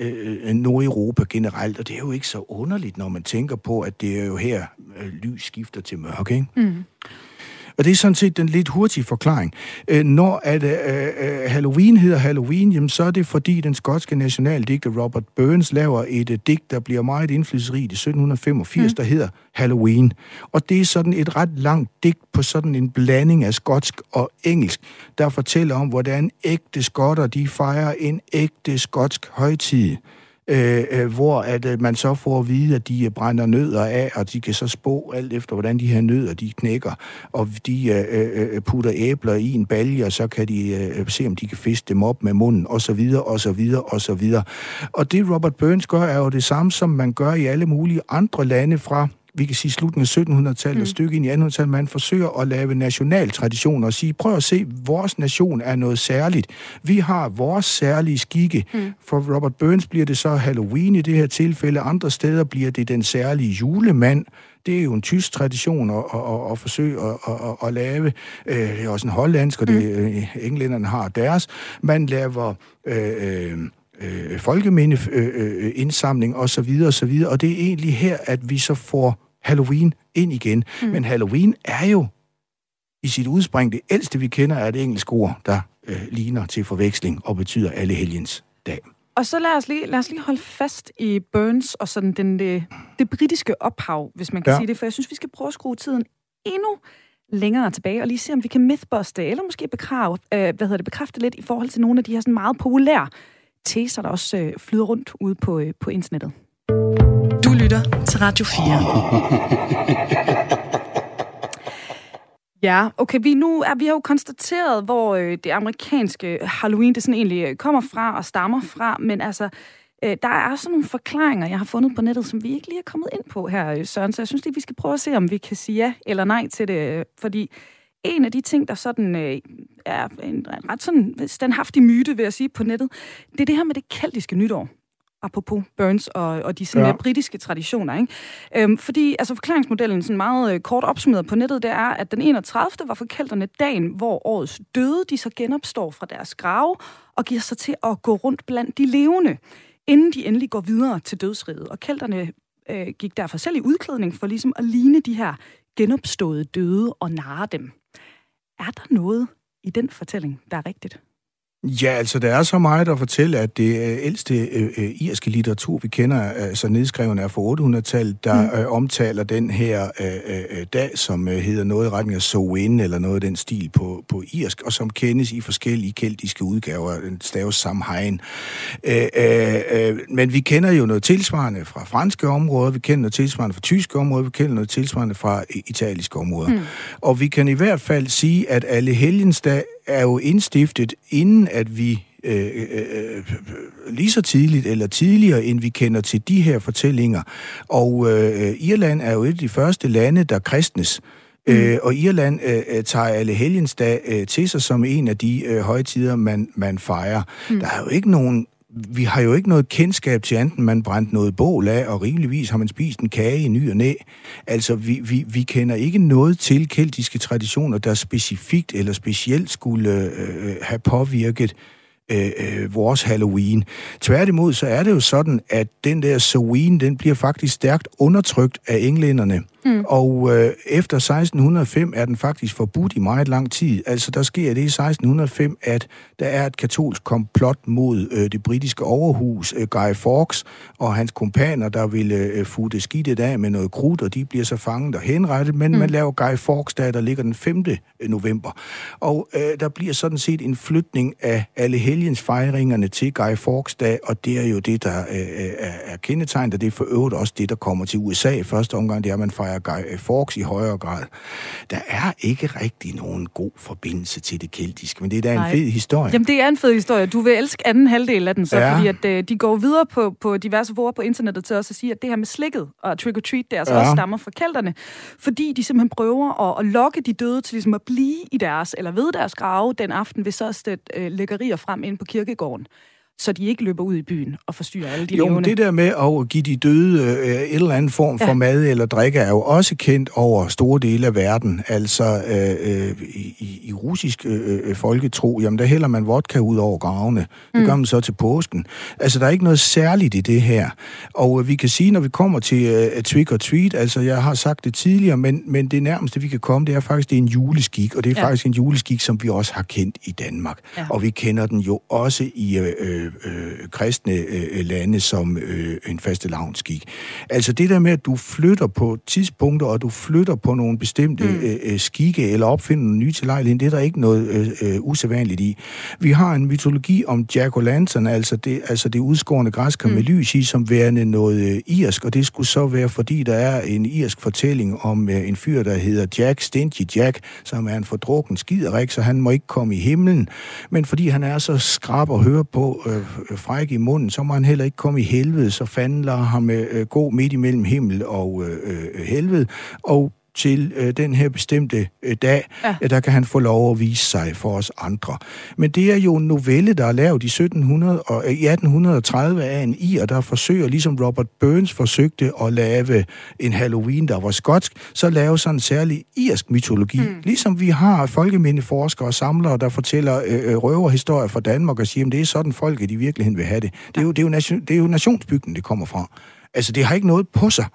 øh, Nordeuropa generelt, og det er jo ikke så underligt, når man tænker på, at det er jo her, øh, lys skifter til mørke, ikke? Mm. Og det er sådan set den lidt hurtige forklaring. Øh, når at, øh, øh, Halloween hedder Halloween, jamen, så er det fordi den skotske nationaldigter Robert Burns laver et uh, digt, der bliver meget indflydelsesrigt i 1785, mm. der hedder Halloween. Og det er sådan et ret langt digt på sådan en blanding af skotsk og engelsk, der fortæller om, hvordan ægte skotter de fejrer en ægte skotsk højtid øh, øh, hvor at øh, man så får at vide, at de øh, brænder nødder af, og de kan så spå alt efter, hvordan de her nødder de knækker, og de øh, øh, øh putter æbler i en balje, og så kan de øh, øh se, om de kan fiske dem op med munden, og så videre, og så videre, og så videre. Og det Robert Burns gør, er jo det samme, som man gør i alle mulige andre lande fra vi kan sige slutningen af 1700-tallet mm. og stykke ind i 1800-tallet, man forsøger at lave national tradition og sige, prøv at se, vores nation er noget særligt. Vi har vores særlige skikke. Mm. For Robert Burns bliver det så Halloween i det her tilfælde, andre steder bliver det den særlige julemand, det er jo en tysk tradition at, at, at, at forsøge at, at, at lave. Øh, det er også en hollandsk, og det, mm. Øh, englænderne har deres. Man laver... Øh, øh, øh, folkemindeindsamling øh, og så videre og så videre. Og det er egentlig her, at vi så får Halloween ind igen. Mm. Men Halloween er jo i sit udspring det ældste, vi kender, er et engelsk ord, der øh, ligner til forveksling og betyder alle helgens dag. Og så lad os lige, lad os lige holde fast i Burns og sådan den, det, det britiske ophav, hvis man kan ja. sige det, for jeg synes, vi skal prøve at skrue tiden endnu længere tilbage, og lige se, om vi kan mythbuste, eller måske bekrave, øh, hvad hedder det, bekræfte lidt i forhold til nogle af de her sådan meget populære teser, der også øh, flyder rundt ude på, øh, på internettet. Du lytter til Radio 4. Ja, okay, vi, nu er, vi har jo konstateret, hvor øh, det amerikanske Halloween det sådan egentlig øh, kommer fra og stammer fra, men altså, øh, der er sådan nogle forklaringer, jeg har fundet på nettet, som vi ikke lige er kommet ind på her, øh, Søren, så jeg synes lige, vi skal prøve at se, om vi kan sige ja eller nej til det, øh, fordi en af de ting, der sådan øh, er en ret sådan standhaftig myte, vil jeg sige, på nettet, det er det her med det keltiske nytår apropos Burns og, og de sådan ja. britiske traditioner. Ikke? Øhm, fordi altså, forklaringsmodellen, sådan meget øh, kort opsummeret på nettet, det er, at den 31. var for kælderne dagen, hvor årets døde, de så genopstår fra deres grave og giver sig til at gå rundt blandt de levende, inden de endelig går videre til dødsriget. Og kælderne øh, gik derfor selv i udklædning for ligesom at ligne de her genopståede døde og narre dem. Er der noget i den fortælling, der er rigtigt? Ja, altså der er så meget at fortælle, at det øh, ældste øh, øh, irske litteratur, vi kender, altså nedskrevet er fra 800-tallet, der mm. øh, omtaler den her øh, øh, dag, som øh, hedder noget i retning af Soin, eller noget af den stil på, på irsk, og som kendes i forskellige keltiske udgaver, den staves Samhain. Øh, øh, øh, men vi kender jo noget tilsvarende fra franske områder, vi kender noget tilsvarende fra tyske områder, vi kender noget tilsvarende fra italiske områder. Mm. Og vi kan i hvert fald sige, at alle helgens dag er jo indstiftet, inden at vi øh, øh, øh, lige så tidligt eller tidligere, end vi kender til de her fortællinger. Og øh, Irland er jo et af de første lande, der kristnes. Mm. Øh, og Irland øh, øh tager alle helgensdag øh, til sig som en af de øh, højtider, man, man fejrer. Mm. Der er jo ikke nogen vi har jo ikke noget kendskab til enten man brændte noget bål af, og rimeligvis har man spist en kage i ny og næ. Altså, vi, vi, vi kender ikke noget til keltiske traditioner, der specifikt eller specielt skulle øh, øh have påvirket øh, øh, vores Halloween. Tværtimod, så er det jo sådan, at den der Halloween, den bliver faktisk stærkt undertrykt af englænderne. Mm. Og øh, efter 1605 er den faktisk forbudt i meget lang tid. Altså, der sker det i 1605, at der er et katolsk komplot mod øh, det britiske overhus, øh, Guy Fawkes og hans kompaner, der ville øh, futte skidtet af med noget krudt, og de bliver så fanget og henrettet, men mm. man laver Guy Fawkes dag, der ligger den 5. november. Og øh, der bliver sådan set en flytning af alle helgens fejringerne til Guy Fawkes dag, og det er jo det, der øh, øh er, kendetegnet, og det er for øvrigt også det, der kommer til USA første omgang, det er, at man fejrer Guy Fawkes i højere grad. Der er ikke rigtig nogen god forbindelse til det keltiske, men det er da en Nej. fed historie. Jamen, det er en fed historie. Du vil elske anden halvdel af den så, ja. fordi at, øh, de går videre på, på diverse ord på internettet til os at sige, at det her med slikket og trick-or-treat, det altså ja. også stammer fra kælderne, fordi de simpelthen prøver at, at lokke de døde til ligesom at blive i deres, eller ved deres grave den aften, ved så at øh, læggerier frem ind på kirkegården så de ikke løber ud i byen og forstyrrer alle de jo, levende. det der med at give de døde øh, et eller andet form for ja. mad eller drikke, er jo også kendt over store dele af verden. Altså øh, øh, i, i russisk øh, øh, folketro, jamen der hælder man vodka ud over gravene. Det mm. gør man så til påsken. Altså der er ikke noget særligt i det her. Og øh, vi kan sige, når vi kommer til øh, trick or treat, altså jeg har sagt det tidligere, men, men det nærmeste vi kan komme, det er faktisk det er en juleskik, og det er ja. faktisk en juleskik, som vi også har kendt i Danmark. Ja. Og vi kender den jo også i øh, øh øh, kristne øh, lande som øh, en faste lavnskik. Altså det der med, at du flytter på tidspunkter, og du flytter på nogle bestemte mm. øh, øh skikke, eller opfinder nogle nye til lejligheden, det er der ikke noget øh, øh, usædvanligt i. Vi har en mytologi om Jack O'Lantern, altså det, altså det udskårende græsker mm. med lys i, som værende noget øh, irsk, og det skulle så være, fordi der er en irsk fortælling om øh, en fyr, der hedder Jack, Stingy Jack, som er en fordrukken skiderik, så han må ikke komme i himlen, men fordi han er så skrab at høre på, øh, øh, fræk i munden, så må han heller ikke komme i helvede, så fanden lader ham øh, gå midt imellem himmel og øh, øh, helvede, og til øh, den her bestemte øh, dag, ja. der kan han få lov at vise sig for os andre. Men det er jo en novelle, der er lavet i, 1700 og, øh, i 1830 af en ir, der forsøger, ligesom Robert Burns forsøgte at lave en Halloween, der var skotsk, så lave sådan en særlig irsk mytologi. Mm. Ligesom vi har folkemindeforskere og samlere, der fortæller øh, øh, røverhistorier fra Danmark og siger, at det er sådan folket i virkeligheden vil have det. Det er jo, det er jo, nation, det er jo nationsbygden, det kommer fra. Altså, det har ikke noget på sig.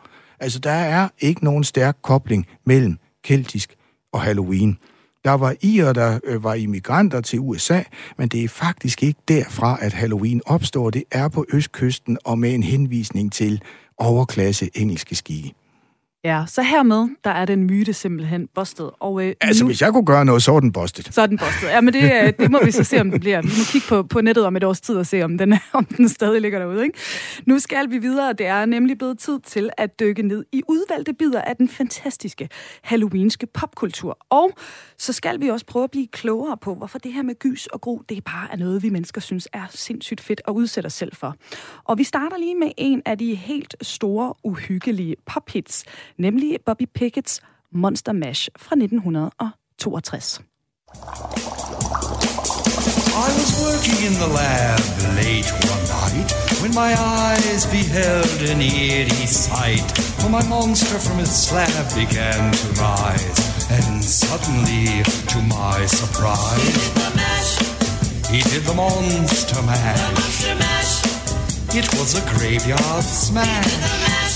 Altså, der er ikke nogen stærk kobling mellem keltisk og Halloween. Der var irer, der øh, var immigranter til USA, men det er faktisk ikke derfra, at Halloween opstår. Det er på østkysten og med en henvisning til overklasse engelske skikke. Ja, så hermed, der er den myte simpelthen bustet. Og, øh, altså, nu... hvis jeg kunne gøre noget, så er den bustet. Så er den bustet. Ja, men det, øh, det må vi så se, om den bliver. Vi må kigge på, på nettet om et års tid og se, om den, om den stadig ligger derude. Ikke? Nu skal vi videre. Det er nemlig blevet tid til at dykke ned i udvalgte bidder af den fantastiske halloweenske popkultur. Og så skal vi også prøve at blive klogere på, hvorfor det her med gys og gro, det bare er noget, vi mennesker synes er sindssygt fedt at udsætte os selv for. Og vi starter lige med en af de helt store, uhyggelige pophits, nemlig Bobby Pickett's Monster Mash fra 1962. I was working in the lab late one night when my eyes beheld an eerie sight. For my monster from its slab began to rise, and suddenly, to my surprise, he did the mash. monster mash. The monster mash. It was a graveyard smash.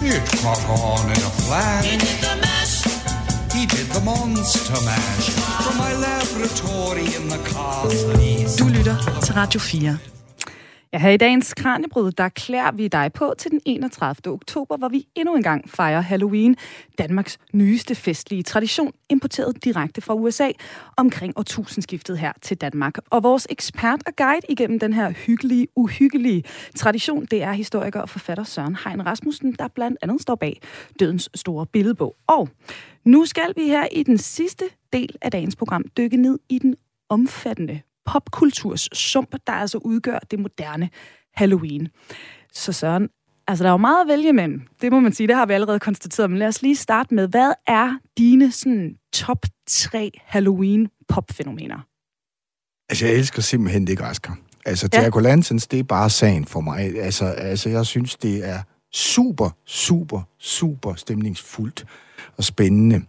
It caught on in a flash. He did the mash. He did the monster mash. From my laboratory in the castle. Du lytter til Radio 4. Ja, her i dagens Kranjebryd, der klæder vi dig på til den 31. oktober, hvor vi endnu en gang fejrer Halloween, Danmarks nyeste festlige tradition, importeret direkte fra USA omkring årtusindskiftet her til Danmark. Og vores ekspert og guide igennem den her hyggelige, uhyggelige tradition, det er historiker og forfatter Søren Hein Rasmussen, der blandt andet står bag Dødens Store Billedbog. Og nu skal vi her i den sidste del af dagens program dykke ned i den omfattende popkulturs sump, der altså udgør det moderne Halloween. Så Søren, altså der er jo meget at vælge mellem. Det må man sige, det har vi allerede konstateret. Men lad os lige starte med, hvad er dine sådan, top tre Halloween-popfænomener? Altså, jeg elsker simpelthen det græsker. Altså, ja. Jack Lanterns, det er bare sagen for mig. Altså, altså, jeg synes, det er super, super, super stemningsfuldt og spændende.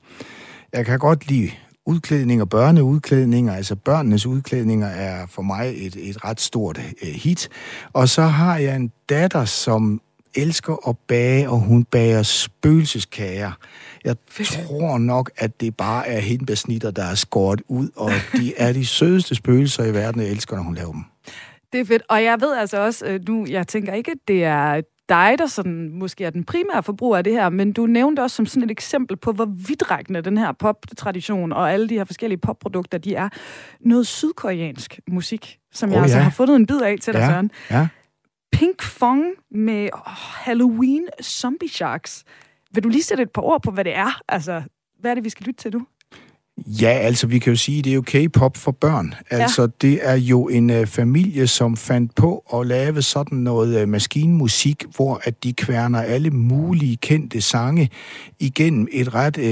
Jeg kan godt lide udklædninger, børneudklædninger, altså børnenes udklædninger er for mig et, et ret stort uh, hit. Og så har jeg en datter, som elsker at bage, og hun bager spøgelseskager. Jeg tror nok, at det bare er hindbærsnitter, der er skåret ud, og de er de sødeste spøgelser i verden, jeg elsker, når hun laver dem. Det er fedt, og jeg ved altså også, øh, nu, jeg tænker ikke, at det er dig, der sådan, måske er den primære forbruger af det her, men du nævnte også som sådan et eksempel på, hvor vidtrækkende den her pop-tradition og alle de her forskellige popprodukter, de er noget sydkoreansk musik, som oh, jeg altså ja. altså har fundet en bid af til dig, ja. Søren. Ja. Pink Fong med oh, Halloween Zombie Sharks. Vil du lige sætte et par ord på, hvad det er? Altså, hvad er det, vi skal lytte til nu? Ja, altså vi kan jo sige, det er jo K-pop for børn. Altså ja. det er jo en uh, familie, som fandt på at lave sådan noget uh, maskinmusik, hvor at de kværner alle mulige kendte sange igennem et ret uh,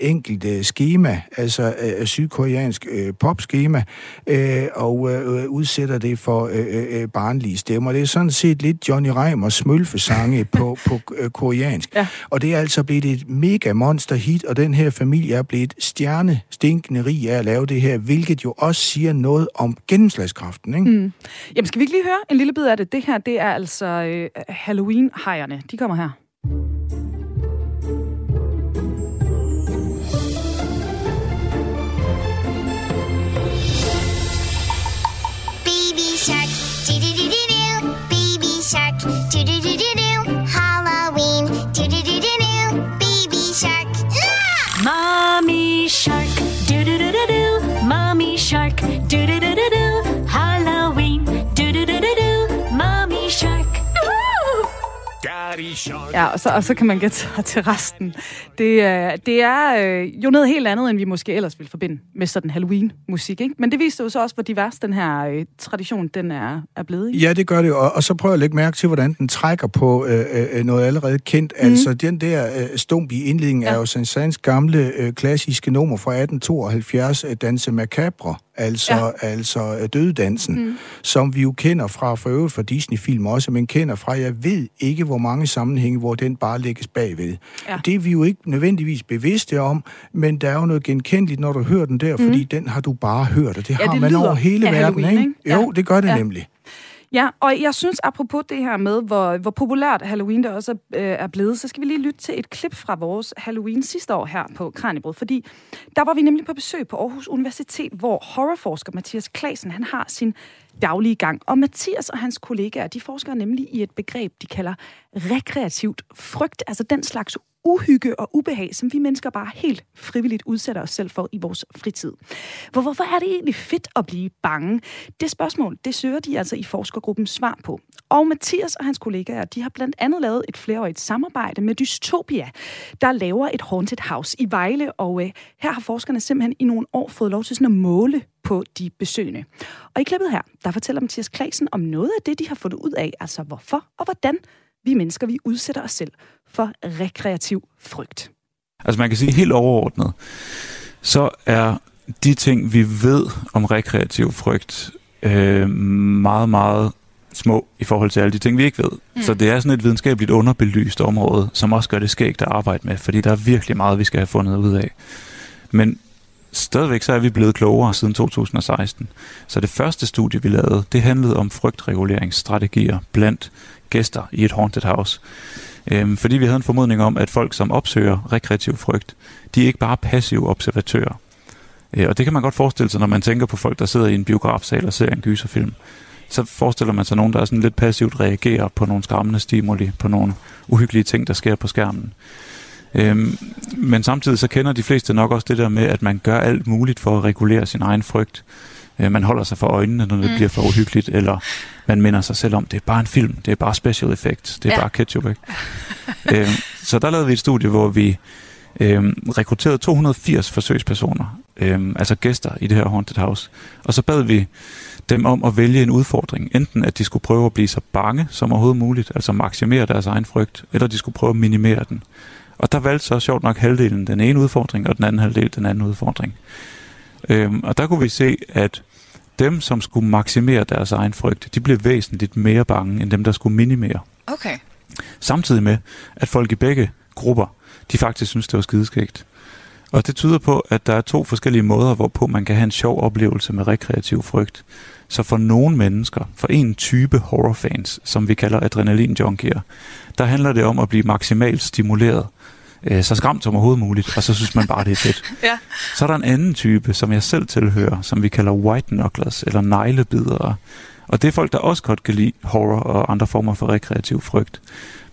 enkelt uh, schema, altså uh, sydkoreansk uh, popskema, uh, og uh, udsætter det for uh, uh, barnlige stemmer. Det er sådan set lidt Johnny Reimer smølfesange på, på uh, koreansk. Ja. Og det er altså blevet et mega monster hit, og den her familie er blevet stjerne stinkende rig af at lave det her, hvilket jo også siger noget om gennemslagskraften, ikke? Mm. Jamen, skal vi ikke lige høre en lille bid af det? Det her, det er altså øh, Halloween-hejerne. De kommer her. Baby shark, baby shark, Halloween, baby shark. Mommy shark, Ja, og så, og så kan man gætte sig til resten. Det, er, det er øh, jo noget helt andet, end vi måske ellers ville forbinde med sådan Halloween-musik. Ikke? Men det viser jo så også, hvor divers den her øh, tradition den er, er blevet. Ikke? Ja, det gør det, og, og så prøver jeg at lægge mærke til, hvordan den trækker på øh, øh, noget allerede kendt. Mm. Altså, den der øh, stump i indledningen ja. er jo Saint-Saëns gamle øh, klassiske nummer fra 1872, øh, Danse Macabre altså, ja. altså øh, dødedansen, mm. som vi jo kender fra, for øvrigt fra Disney-film også, men kender fra, jeg ved ikke, hvor mange sammenhænge, hvor den bare lægges bagved. Ja. Det er vi jo ikke nødvendigvis bevidste om, men der er jo noget genkendeligt, når du hører den der, mm. fordi den har du bare hørt, og det ja, har det man over hele verden, ikke? ikke? Jo, ja. det gør det ja. nemlig. Ja, og jeg synes apropos det her med, hvor, hvor populært Halloween der også er, øh, er blevet, så skal vi lige lytte til et klip fra vores Halloween sidste år her på Kranjebrød, fordi der var vi nemlig på besøg på Aarhus Universitet, hvor horrorforsker Mathias Klasen, han har sin daglige gang. Og Mathias og hans kollegaer, de forsker nemlig i et begreb, de kalder rekreativt frygt, altså den slags uhygge og ubehag, som vi mennesker bare helt frivilligt udsætter os selv for i vores fritid. For hvorfor er det egentlig fedt at blive bange? Det spørgsmål, det søger de altså i forskergruppen svar på. Og Mathias og hans kollegaer, de har blandt andet lavet et flereårigt samarbejde med Dystopia, der laver et haunted house i Vejle, og øh, her har forskerne simpelthen i nogle år fået lov til sådan at måle på de besøgende. Og i klippet her, der fortæller Mathias Klasen om noget af det, de har fundet ud af, altså hvorfor og hvordan vi mennesker, vi udsætter os selv for rekreativ frygt. Altså man kan sige helt overordnet, så er de ting, vi ved om rekreativ frygt, øh, meget, meget små i forhold til alle de ting, vi ikke ved. Mm. Så det er sådan et videnskabeligt underbelyst område, som også gør det skægt at arbejde med, fordi der er virkelig meget, vi skal have fundet ud af. Men stadigvæk så er vi blevet klogere siden 2016. Så det første studie, vi lavede, det handlede om frygtreguleringsstrategier blandt gæster i et haunted house. Øhm, fordi vi havde en formodning om, at folk, som opsøger rekreativ frygt, de er ikke bare passive observatører. Øh, og det kan man godt forestille sig, når man tænker på folk, der sidder i en biografsal og ser en gyserfilm. Så forestiller man sig nogen, der sådan lidt passivt reagerer på nogle skræmmende stimuli, på nogle uhyggelige ting, der sker på skærmen. Øhm, men samtidig så kender de fleste nok også det der med, at man gør alt muligt for at regulere sin egen frygt. Øh, man holder sig for øjnene, når det mm. bliver for uhyggeligt, eller man minder sig selv om, det er bare en film, det er bare special effects, det er ja. bare ketchup. Ikke? øhm, så der lavede vi et studie, hvor vi øhm, rekrutterede 280 forsøgspersoner, øhm, altså gæster i det her Haunted House, og så bad vi dem om at vælge en udfordring. Enten at de skulle prøve at blive så bange som overhovedet muligt, altså maksimere deres egen frygt, eller de skulle prøve at minimere den. Og der valgte så sjovt nok halvdelen den ene udfordring, og den anden halvdel den anden udfordring. Øhm, og der kunne vi se, at dem, som skulle maksimere deres egen frygt, de blev væsentligt mere bange, end dem, der skulle minimere. Okay. Samtidig med, at folk i begge grupper, de faktisk synes, det var skideskægt. Og det tyder på, at der er to forskellige måder, hvorpå man kan have en sjov oplevelse med rekreativ frygt. Så for nogle mennesker, for en type horrorfans, som vi kalder adrenalin-junkier, der handler det om at blive maksimalt stimuleret øh, så skræmt som overhovedet muligt, og så synes man bare, det er fedt. ja. Så er der en anden type, som jeg selv tilhører, som vi kalder white knucklers, eller neglebidere. Og det er folk, der også godt kan lide horror og andre former for rekreativ frygt,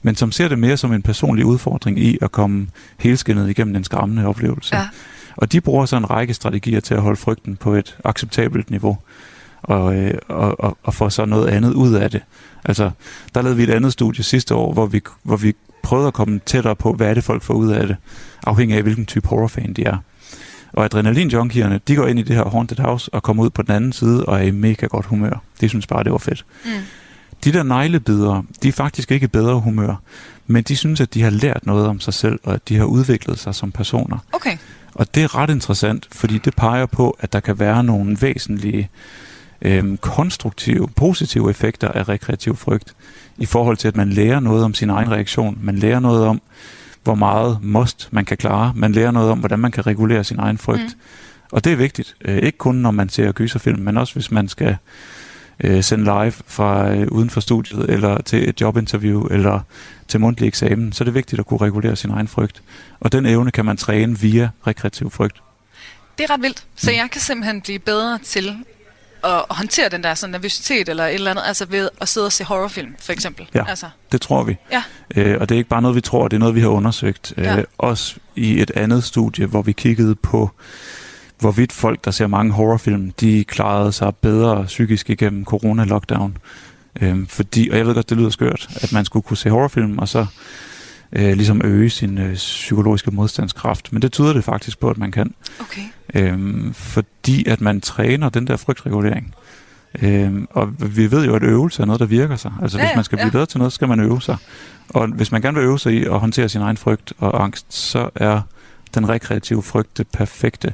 men som ser det mere som en personlig udfordring i at komme helskindet igennem en skræmmende oplevelse. Ja. Og de bruger så en række strategier til at holde frygten på et acceptabelt niveau og, øh, og, og, og få så noget andet ud af det. Altså, der lavede vi et andet studie sidste år, hvor vi, hvor vi prøvet at komme tættere på, hvad er det folk får ud af det, afhængig af hvilken type horrorfan de er. Og adrenalin-junkierne, de går ind i det her haunted house og kommer ud på den anden side og er i mega godt humør. De synes bare, det var fedt. Mm. De der neglebidere, de er faktisk ikke i bedre humør, men de synes, at de har lært noget om sig selv, og at de har udviklet sig som personer. Okay. Og det er ret interessant, fordi det peger på, at der kan være nogle væsentlige øhm, konstruktive, positive effekter af rekreativ frygt, i forhold til, at man lærer noget om sin egen reaktion. Man lærer noget om, hvor meget must man kan klare. Man lærer noget om, hvordan man kan regulere sin egen frygt. Mm. Og det er vigtigt. Øh, ikke kun når man ser gyserfilm, men også hvis man skal øh, sende live fra øh, uden for studiet, eller til et jobinterview, eller til mundtlig eksamen, så er det vigtigt at kunne regulere sin egen frygt. Og den evne kan man træne via rekreativ frygt. Det er ret vildt. Så mm. jeg kan simpelthen blive bedre til at håndtere den der sådan nervøsitet eller et eller andet, altså ved at sidde og se horrorfilm, for eksempel. Ja, altså. det tror vi. Ja. Øh, og det er ikke bare noget, vi tror, det er noget, vi har undersøgt. Øh, ja. også i et andet studie, hvor vi kiggede på, hvorvidt folk, der ser mange horrorfilm, de klarede sig bedre psykisk igennem corona-lockdown. Øh, fordi, og jeg ved godt, det lyder skørt, at man skulle kunne se horrorfilm, og så øh, ligesom øge sin øh, psykologiske modstandskraft. Men det tyder det faktisk på, at man kan. Okay. Øhm, fordi at man træner den der frygtregulering. Øhm, og vi ved jo, at øvelse er noget, der virker sig. Altså Ja, hvis man skal blive ja. bedre til noget, så skal man øve sig. Og hvis man gerne vil øve sig i at håndtere sin egen frygt og angst, så er den rekreative frygt det perfekte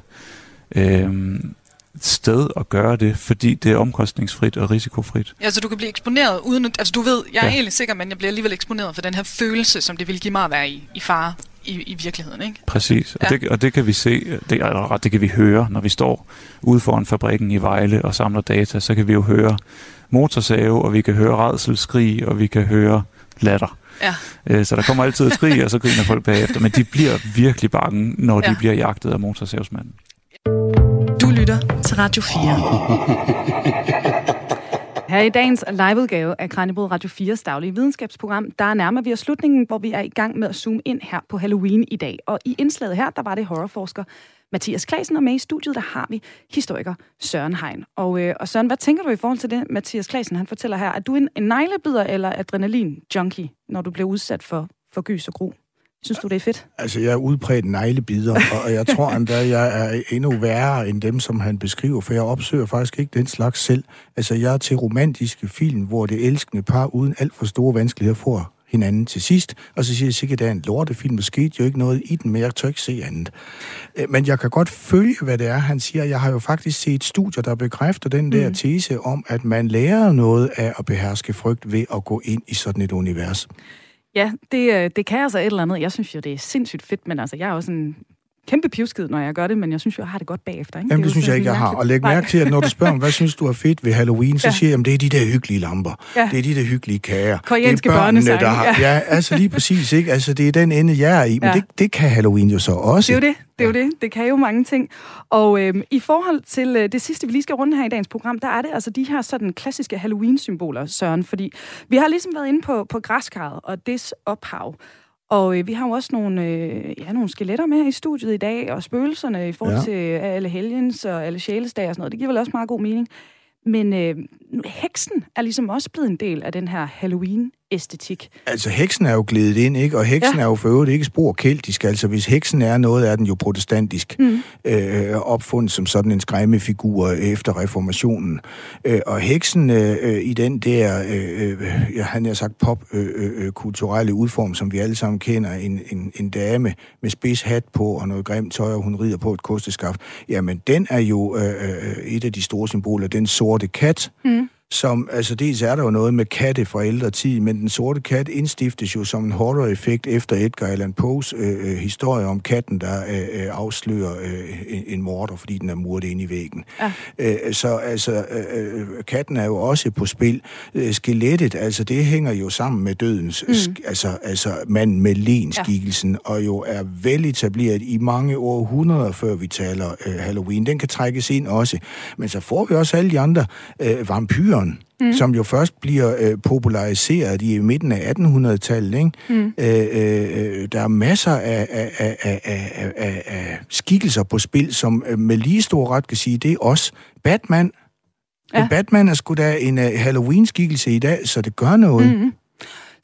øhm, sted at gøre det, fordi det er omkostningsfrit og risikofrit. Ja, så du kan blive eksponeret uden... at- Altså du ved, jeg er ja. egentlig sikker, men jeg bliver alligevel eksponeret for den her følelse, som det vil give mig at være i, i fare i, i virkeligheden, ikke? Præcis, og, Ja. det, og det kan vi se, det, eller det kan vi høre, når vi står ude foran fabrikken i Vejle og samler data, så kan vi jo høre motorsave, og vi kan høre redselskrig, og vi kan høre latter. Ja. Øh, Så der kommer altid et skrig, og så griner folk bagefter, men de bliver virkelig bange, når de Ja. bliver jagtet af motorsavsmanden. Du lytter til Radio 4. Her i dagens liveudgave af Kranjebrud Radio 4's daglige videnskabsprogram, der nærmer vi os slutningen, hvor vi er i gang med at zoome ind her på Halloween i dag. Og i indslaget her, der var det horrorforsker Mathias Klasen, og med i studiet, der har vi historiker Søren Hein. Og, øh, og Søren, hvad tænker du i forhold til det, Mathias Klasen han fortæller her? Er du en, en neglebider eller adrenalin-junkie, når du bliver udsat for, for gys og gru? Synes du, det er fedt? Altså, jeg er udbredt neglebider, og- og jeg tror endda, jeg er endnu værre end dem, som han beskriver, for jeg opsøger faktisk ikke den slags selv. Altså, jeg er til romantiske film, hvor det elskende par uden alt for store vanskeligheder får hinanden til sidst, og så siger jeg sikkert, at det er en lortefilm, der skete jo ikke noget i den, men jeg tør ikke se andet. Øh, Men jeg kan godt følge, hvad det er, han siger. Jeg har jo faktisk set studier, der bekræfter den der tese om, at man lærer noget af at beherske frygt ved at gå ind i sådan et univers. Ja, det, øh, det kan altså et eller andet. Jeg synes jo, det er sindssygt fedt, men altså, jeg er også en kæmpe pivskid, når jeg gør det, men jeg synes jo, jeg har det godt bagefter. Ikke? Jamen, det jo synes jeg ikke, jeg har. Og læg mærke til, at når du spørger om, hvad synes du er fedt ved Halloween, så Ja. siger jeg, at det er de der hyggelige lamper. Ja. Det er de der hyggelige kager. Koreanske det er børnene, der har... Ja. altså lige præcis, ikke? Altså, det er den ende, jeg er i. Men Ja. det, det kan Halloween jo så også. Det er jo det. Det er jo det. Det kan jo mange ting. Og øhm, i forhold til øh, det sidste, vi lige skal runde her i dagens program, der er det altså de her sådan klassiske Halloween-symboler, Søren. Fordi vi har ligesom været inde på, på græskarret og dets ophav. Og øh, vi har jo også nogle, øh, ja, nogle skeletter med her i studiet i dag, og spøgelserne i forhold Ja. til alle helgens og alle sjælesdage og sådan noget. Det giver vel også meget god mening. Men øh, heksen er ligesom også blevet en del af den her Halloween-æstetik. Altså, heksen er jo glædet ind, ikke? Og heksen Ja. er jo for øvrigt ikke spor keltisk. Altså, hvis heksen er noget, er den jo protestantisk. Mm. Øh, opfundet som sådan en skræmmefigur efter reformationen. Øh, og heksen øh, øh, i den der, øh, øh, ja, han har sagt pop-kulturelle øh, udform, som vi alle sammen kender, en, en, en dame med spids hat på og noget grimt tøj, og hun rider på et kosteskaft. Jamen, den er jo øh, øh, et af de store symboler. Den sorte kat, mm som, altså dels er der jo noget med katte fra ældre tid, men den sorte kat indstiftes jo som en horror-effekt efter Edgar Allan Poes øh, øh, historie om katten, der øh, øh, afslører øh, en, morder, fordi den er muret ind i væggen. Ja. Øh, så altså, øh, øh, katten er jo også på spil. Øh, skelettet, altså det hænger jo sammen med dødens, mm. altså, altså manden med lenskikkelsen, ja. og jo er vel etableret i mange århundreder, før vi taler øh, Halloween. Den kan trækkes ind også. Men så får vi også alle de andre øh, vampyren, mm. som jo først bliver øh, populariseret i midten af 1800-tallet. Ikke? Mm. Øh, øh, der er masser af, af, af, af, af, af, af skikkelser på spil, som øh, med lige stor ret kan sige, det er os. Batman. Ja. Batman er sgu da en uh, Halloween-skikkelse i dag, så det gør noget. Mm.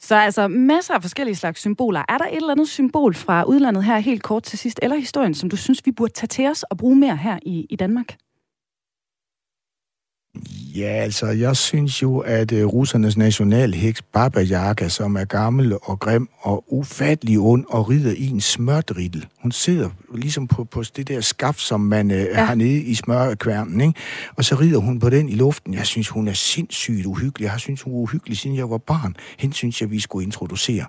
Så altså masser af forskellige slags symboler. Er der et eller andet symbol fra udlandet her helt kort til sidst, eller historien, som du synes, vi burde tage til os og bruge mere her i, i Danmark? Ja, altså, jeg synes jo, at uh, russernes nationalheks Baba Yaga, som er gammel og grim og ufattelig ond og rider i en smørdriddel. Hun sidder ligesom på, på det der skaf, som man uh, ja. har nede i smørkværnen, ikke? Og så rider hun på den i luften. Jeg synes, hun er sindssygt uhyggelig. Jeg har synes, hun var uhyggelig, siden jeg var barn. Hende synes jeg, vi skulle introducere.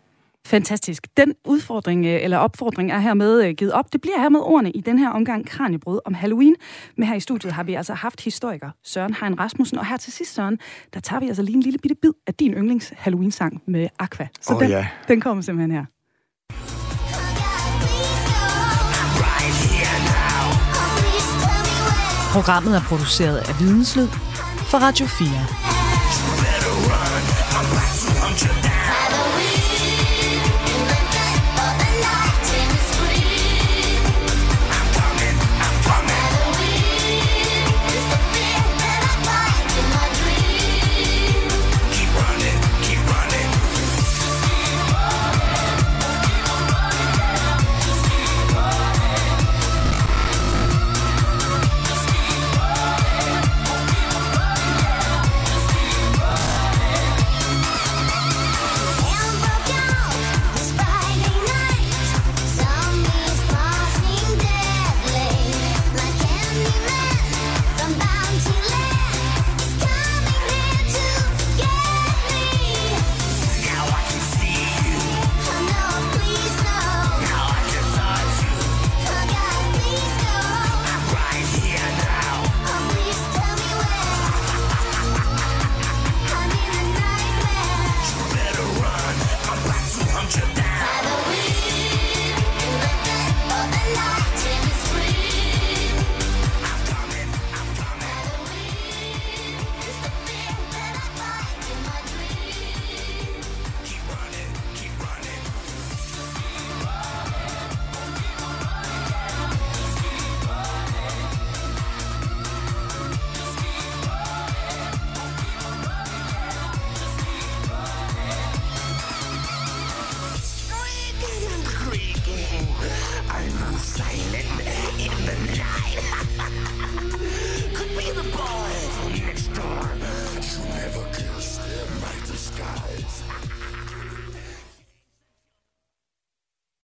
Fantastisk. Den udfordring øh, eller opfordring er hermed øh, givet op. Det bliver hermed ordene i den her omgang Kranjebrød om Halloween. Men her i studiet har vi altså haft historiker Søren Hein Rasmussen. Og her til sidst, Søren, der tager vi altså lige en lille bitte bid af din yndlings Halloween-sang med Aqua. Så Åh, den, ja. den kommer simpelthen her. Programmet er produceret af Videnslyd for Radio 4.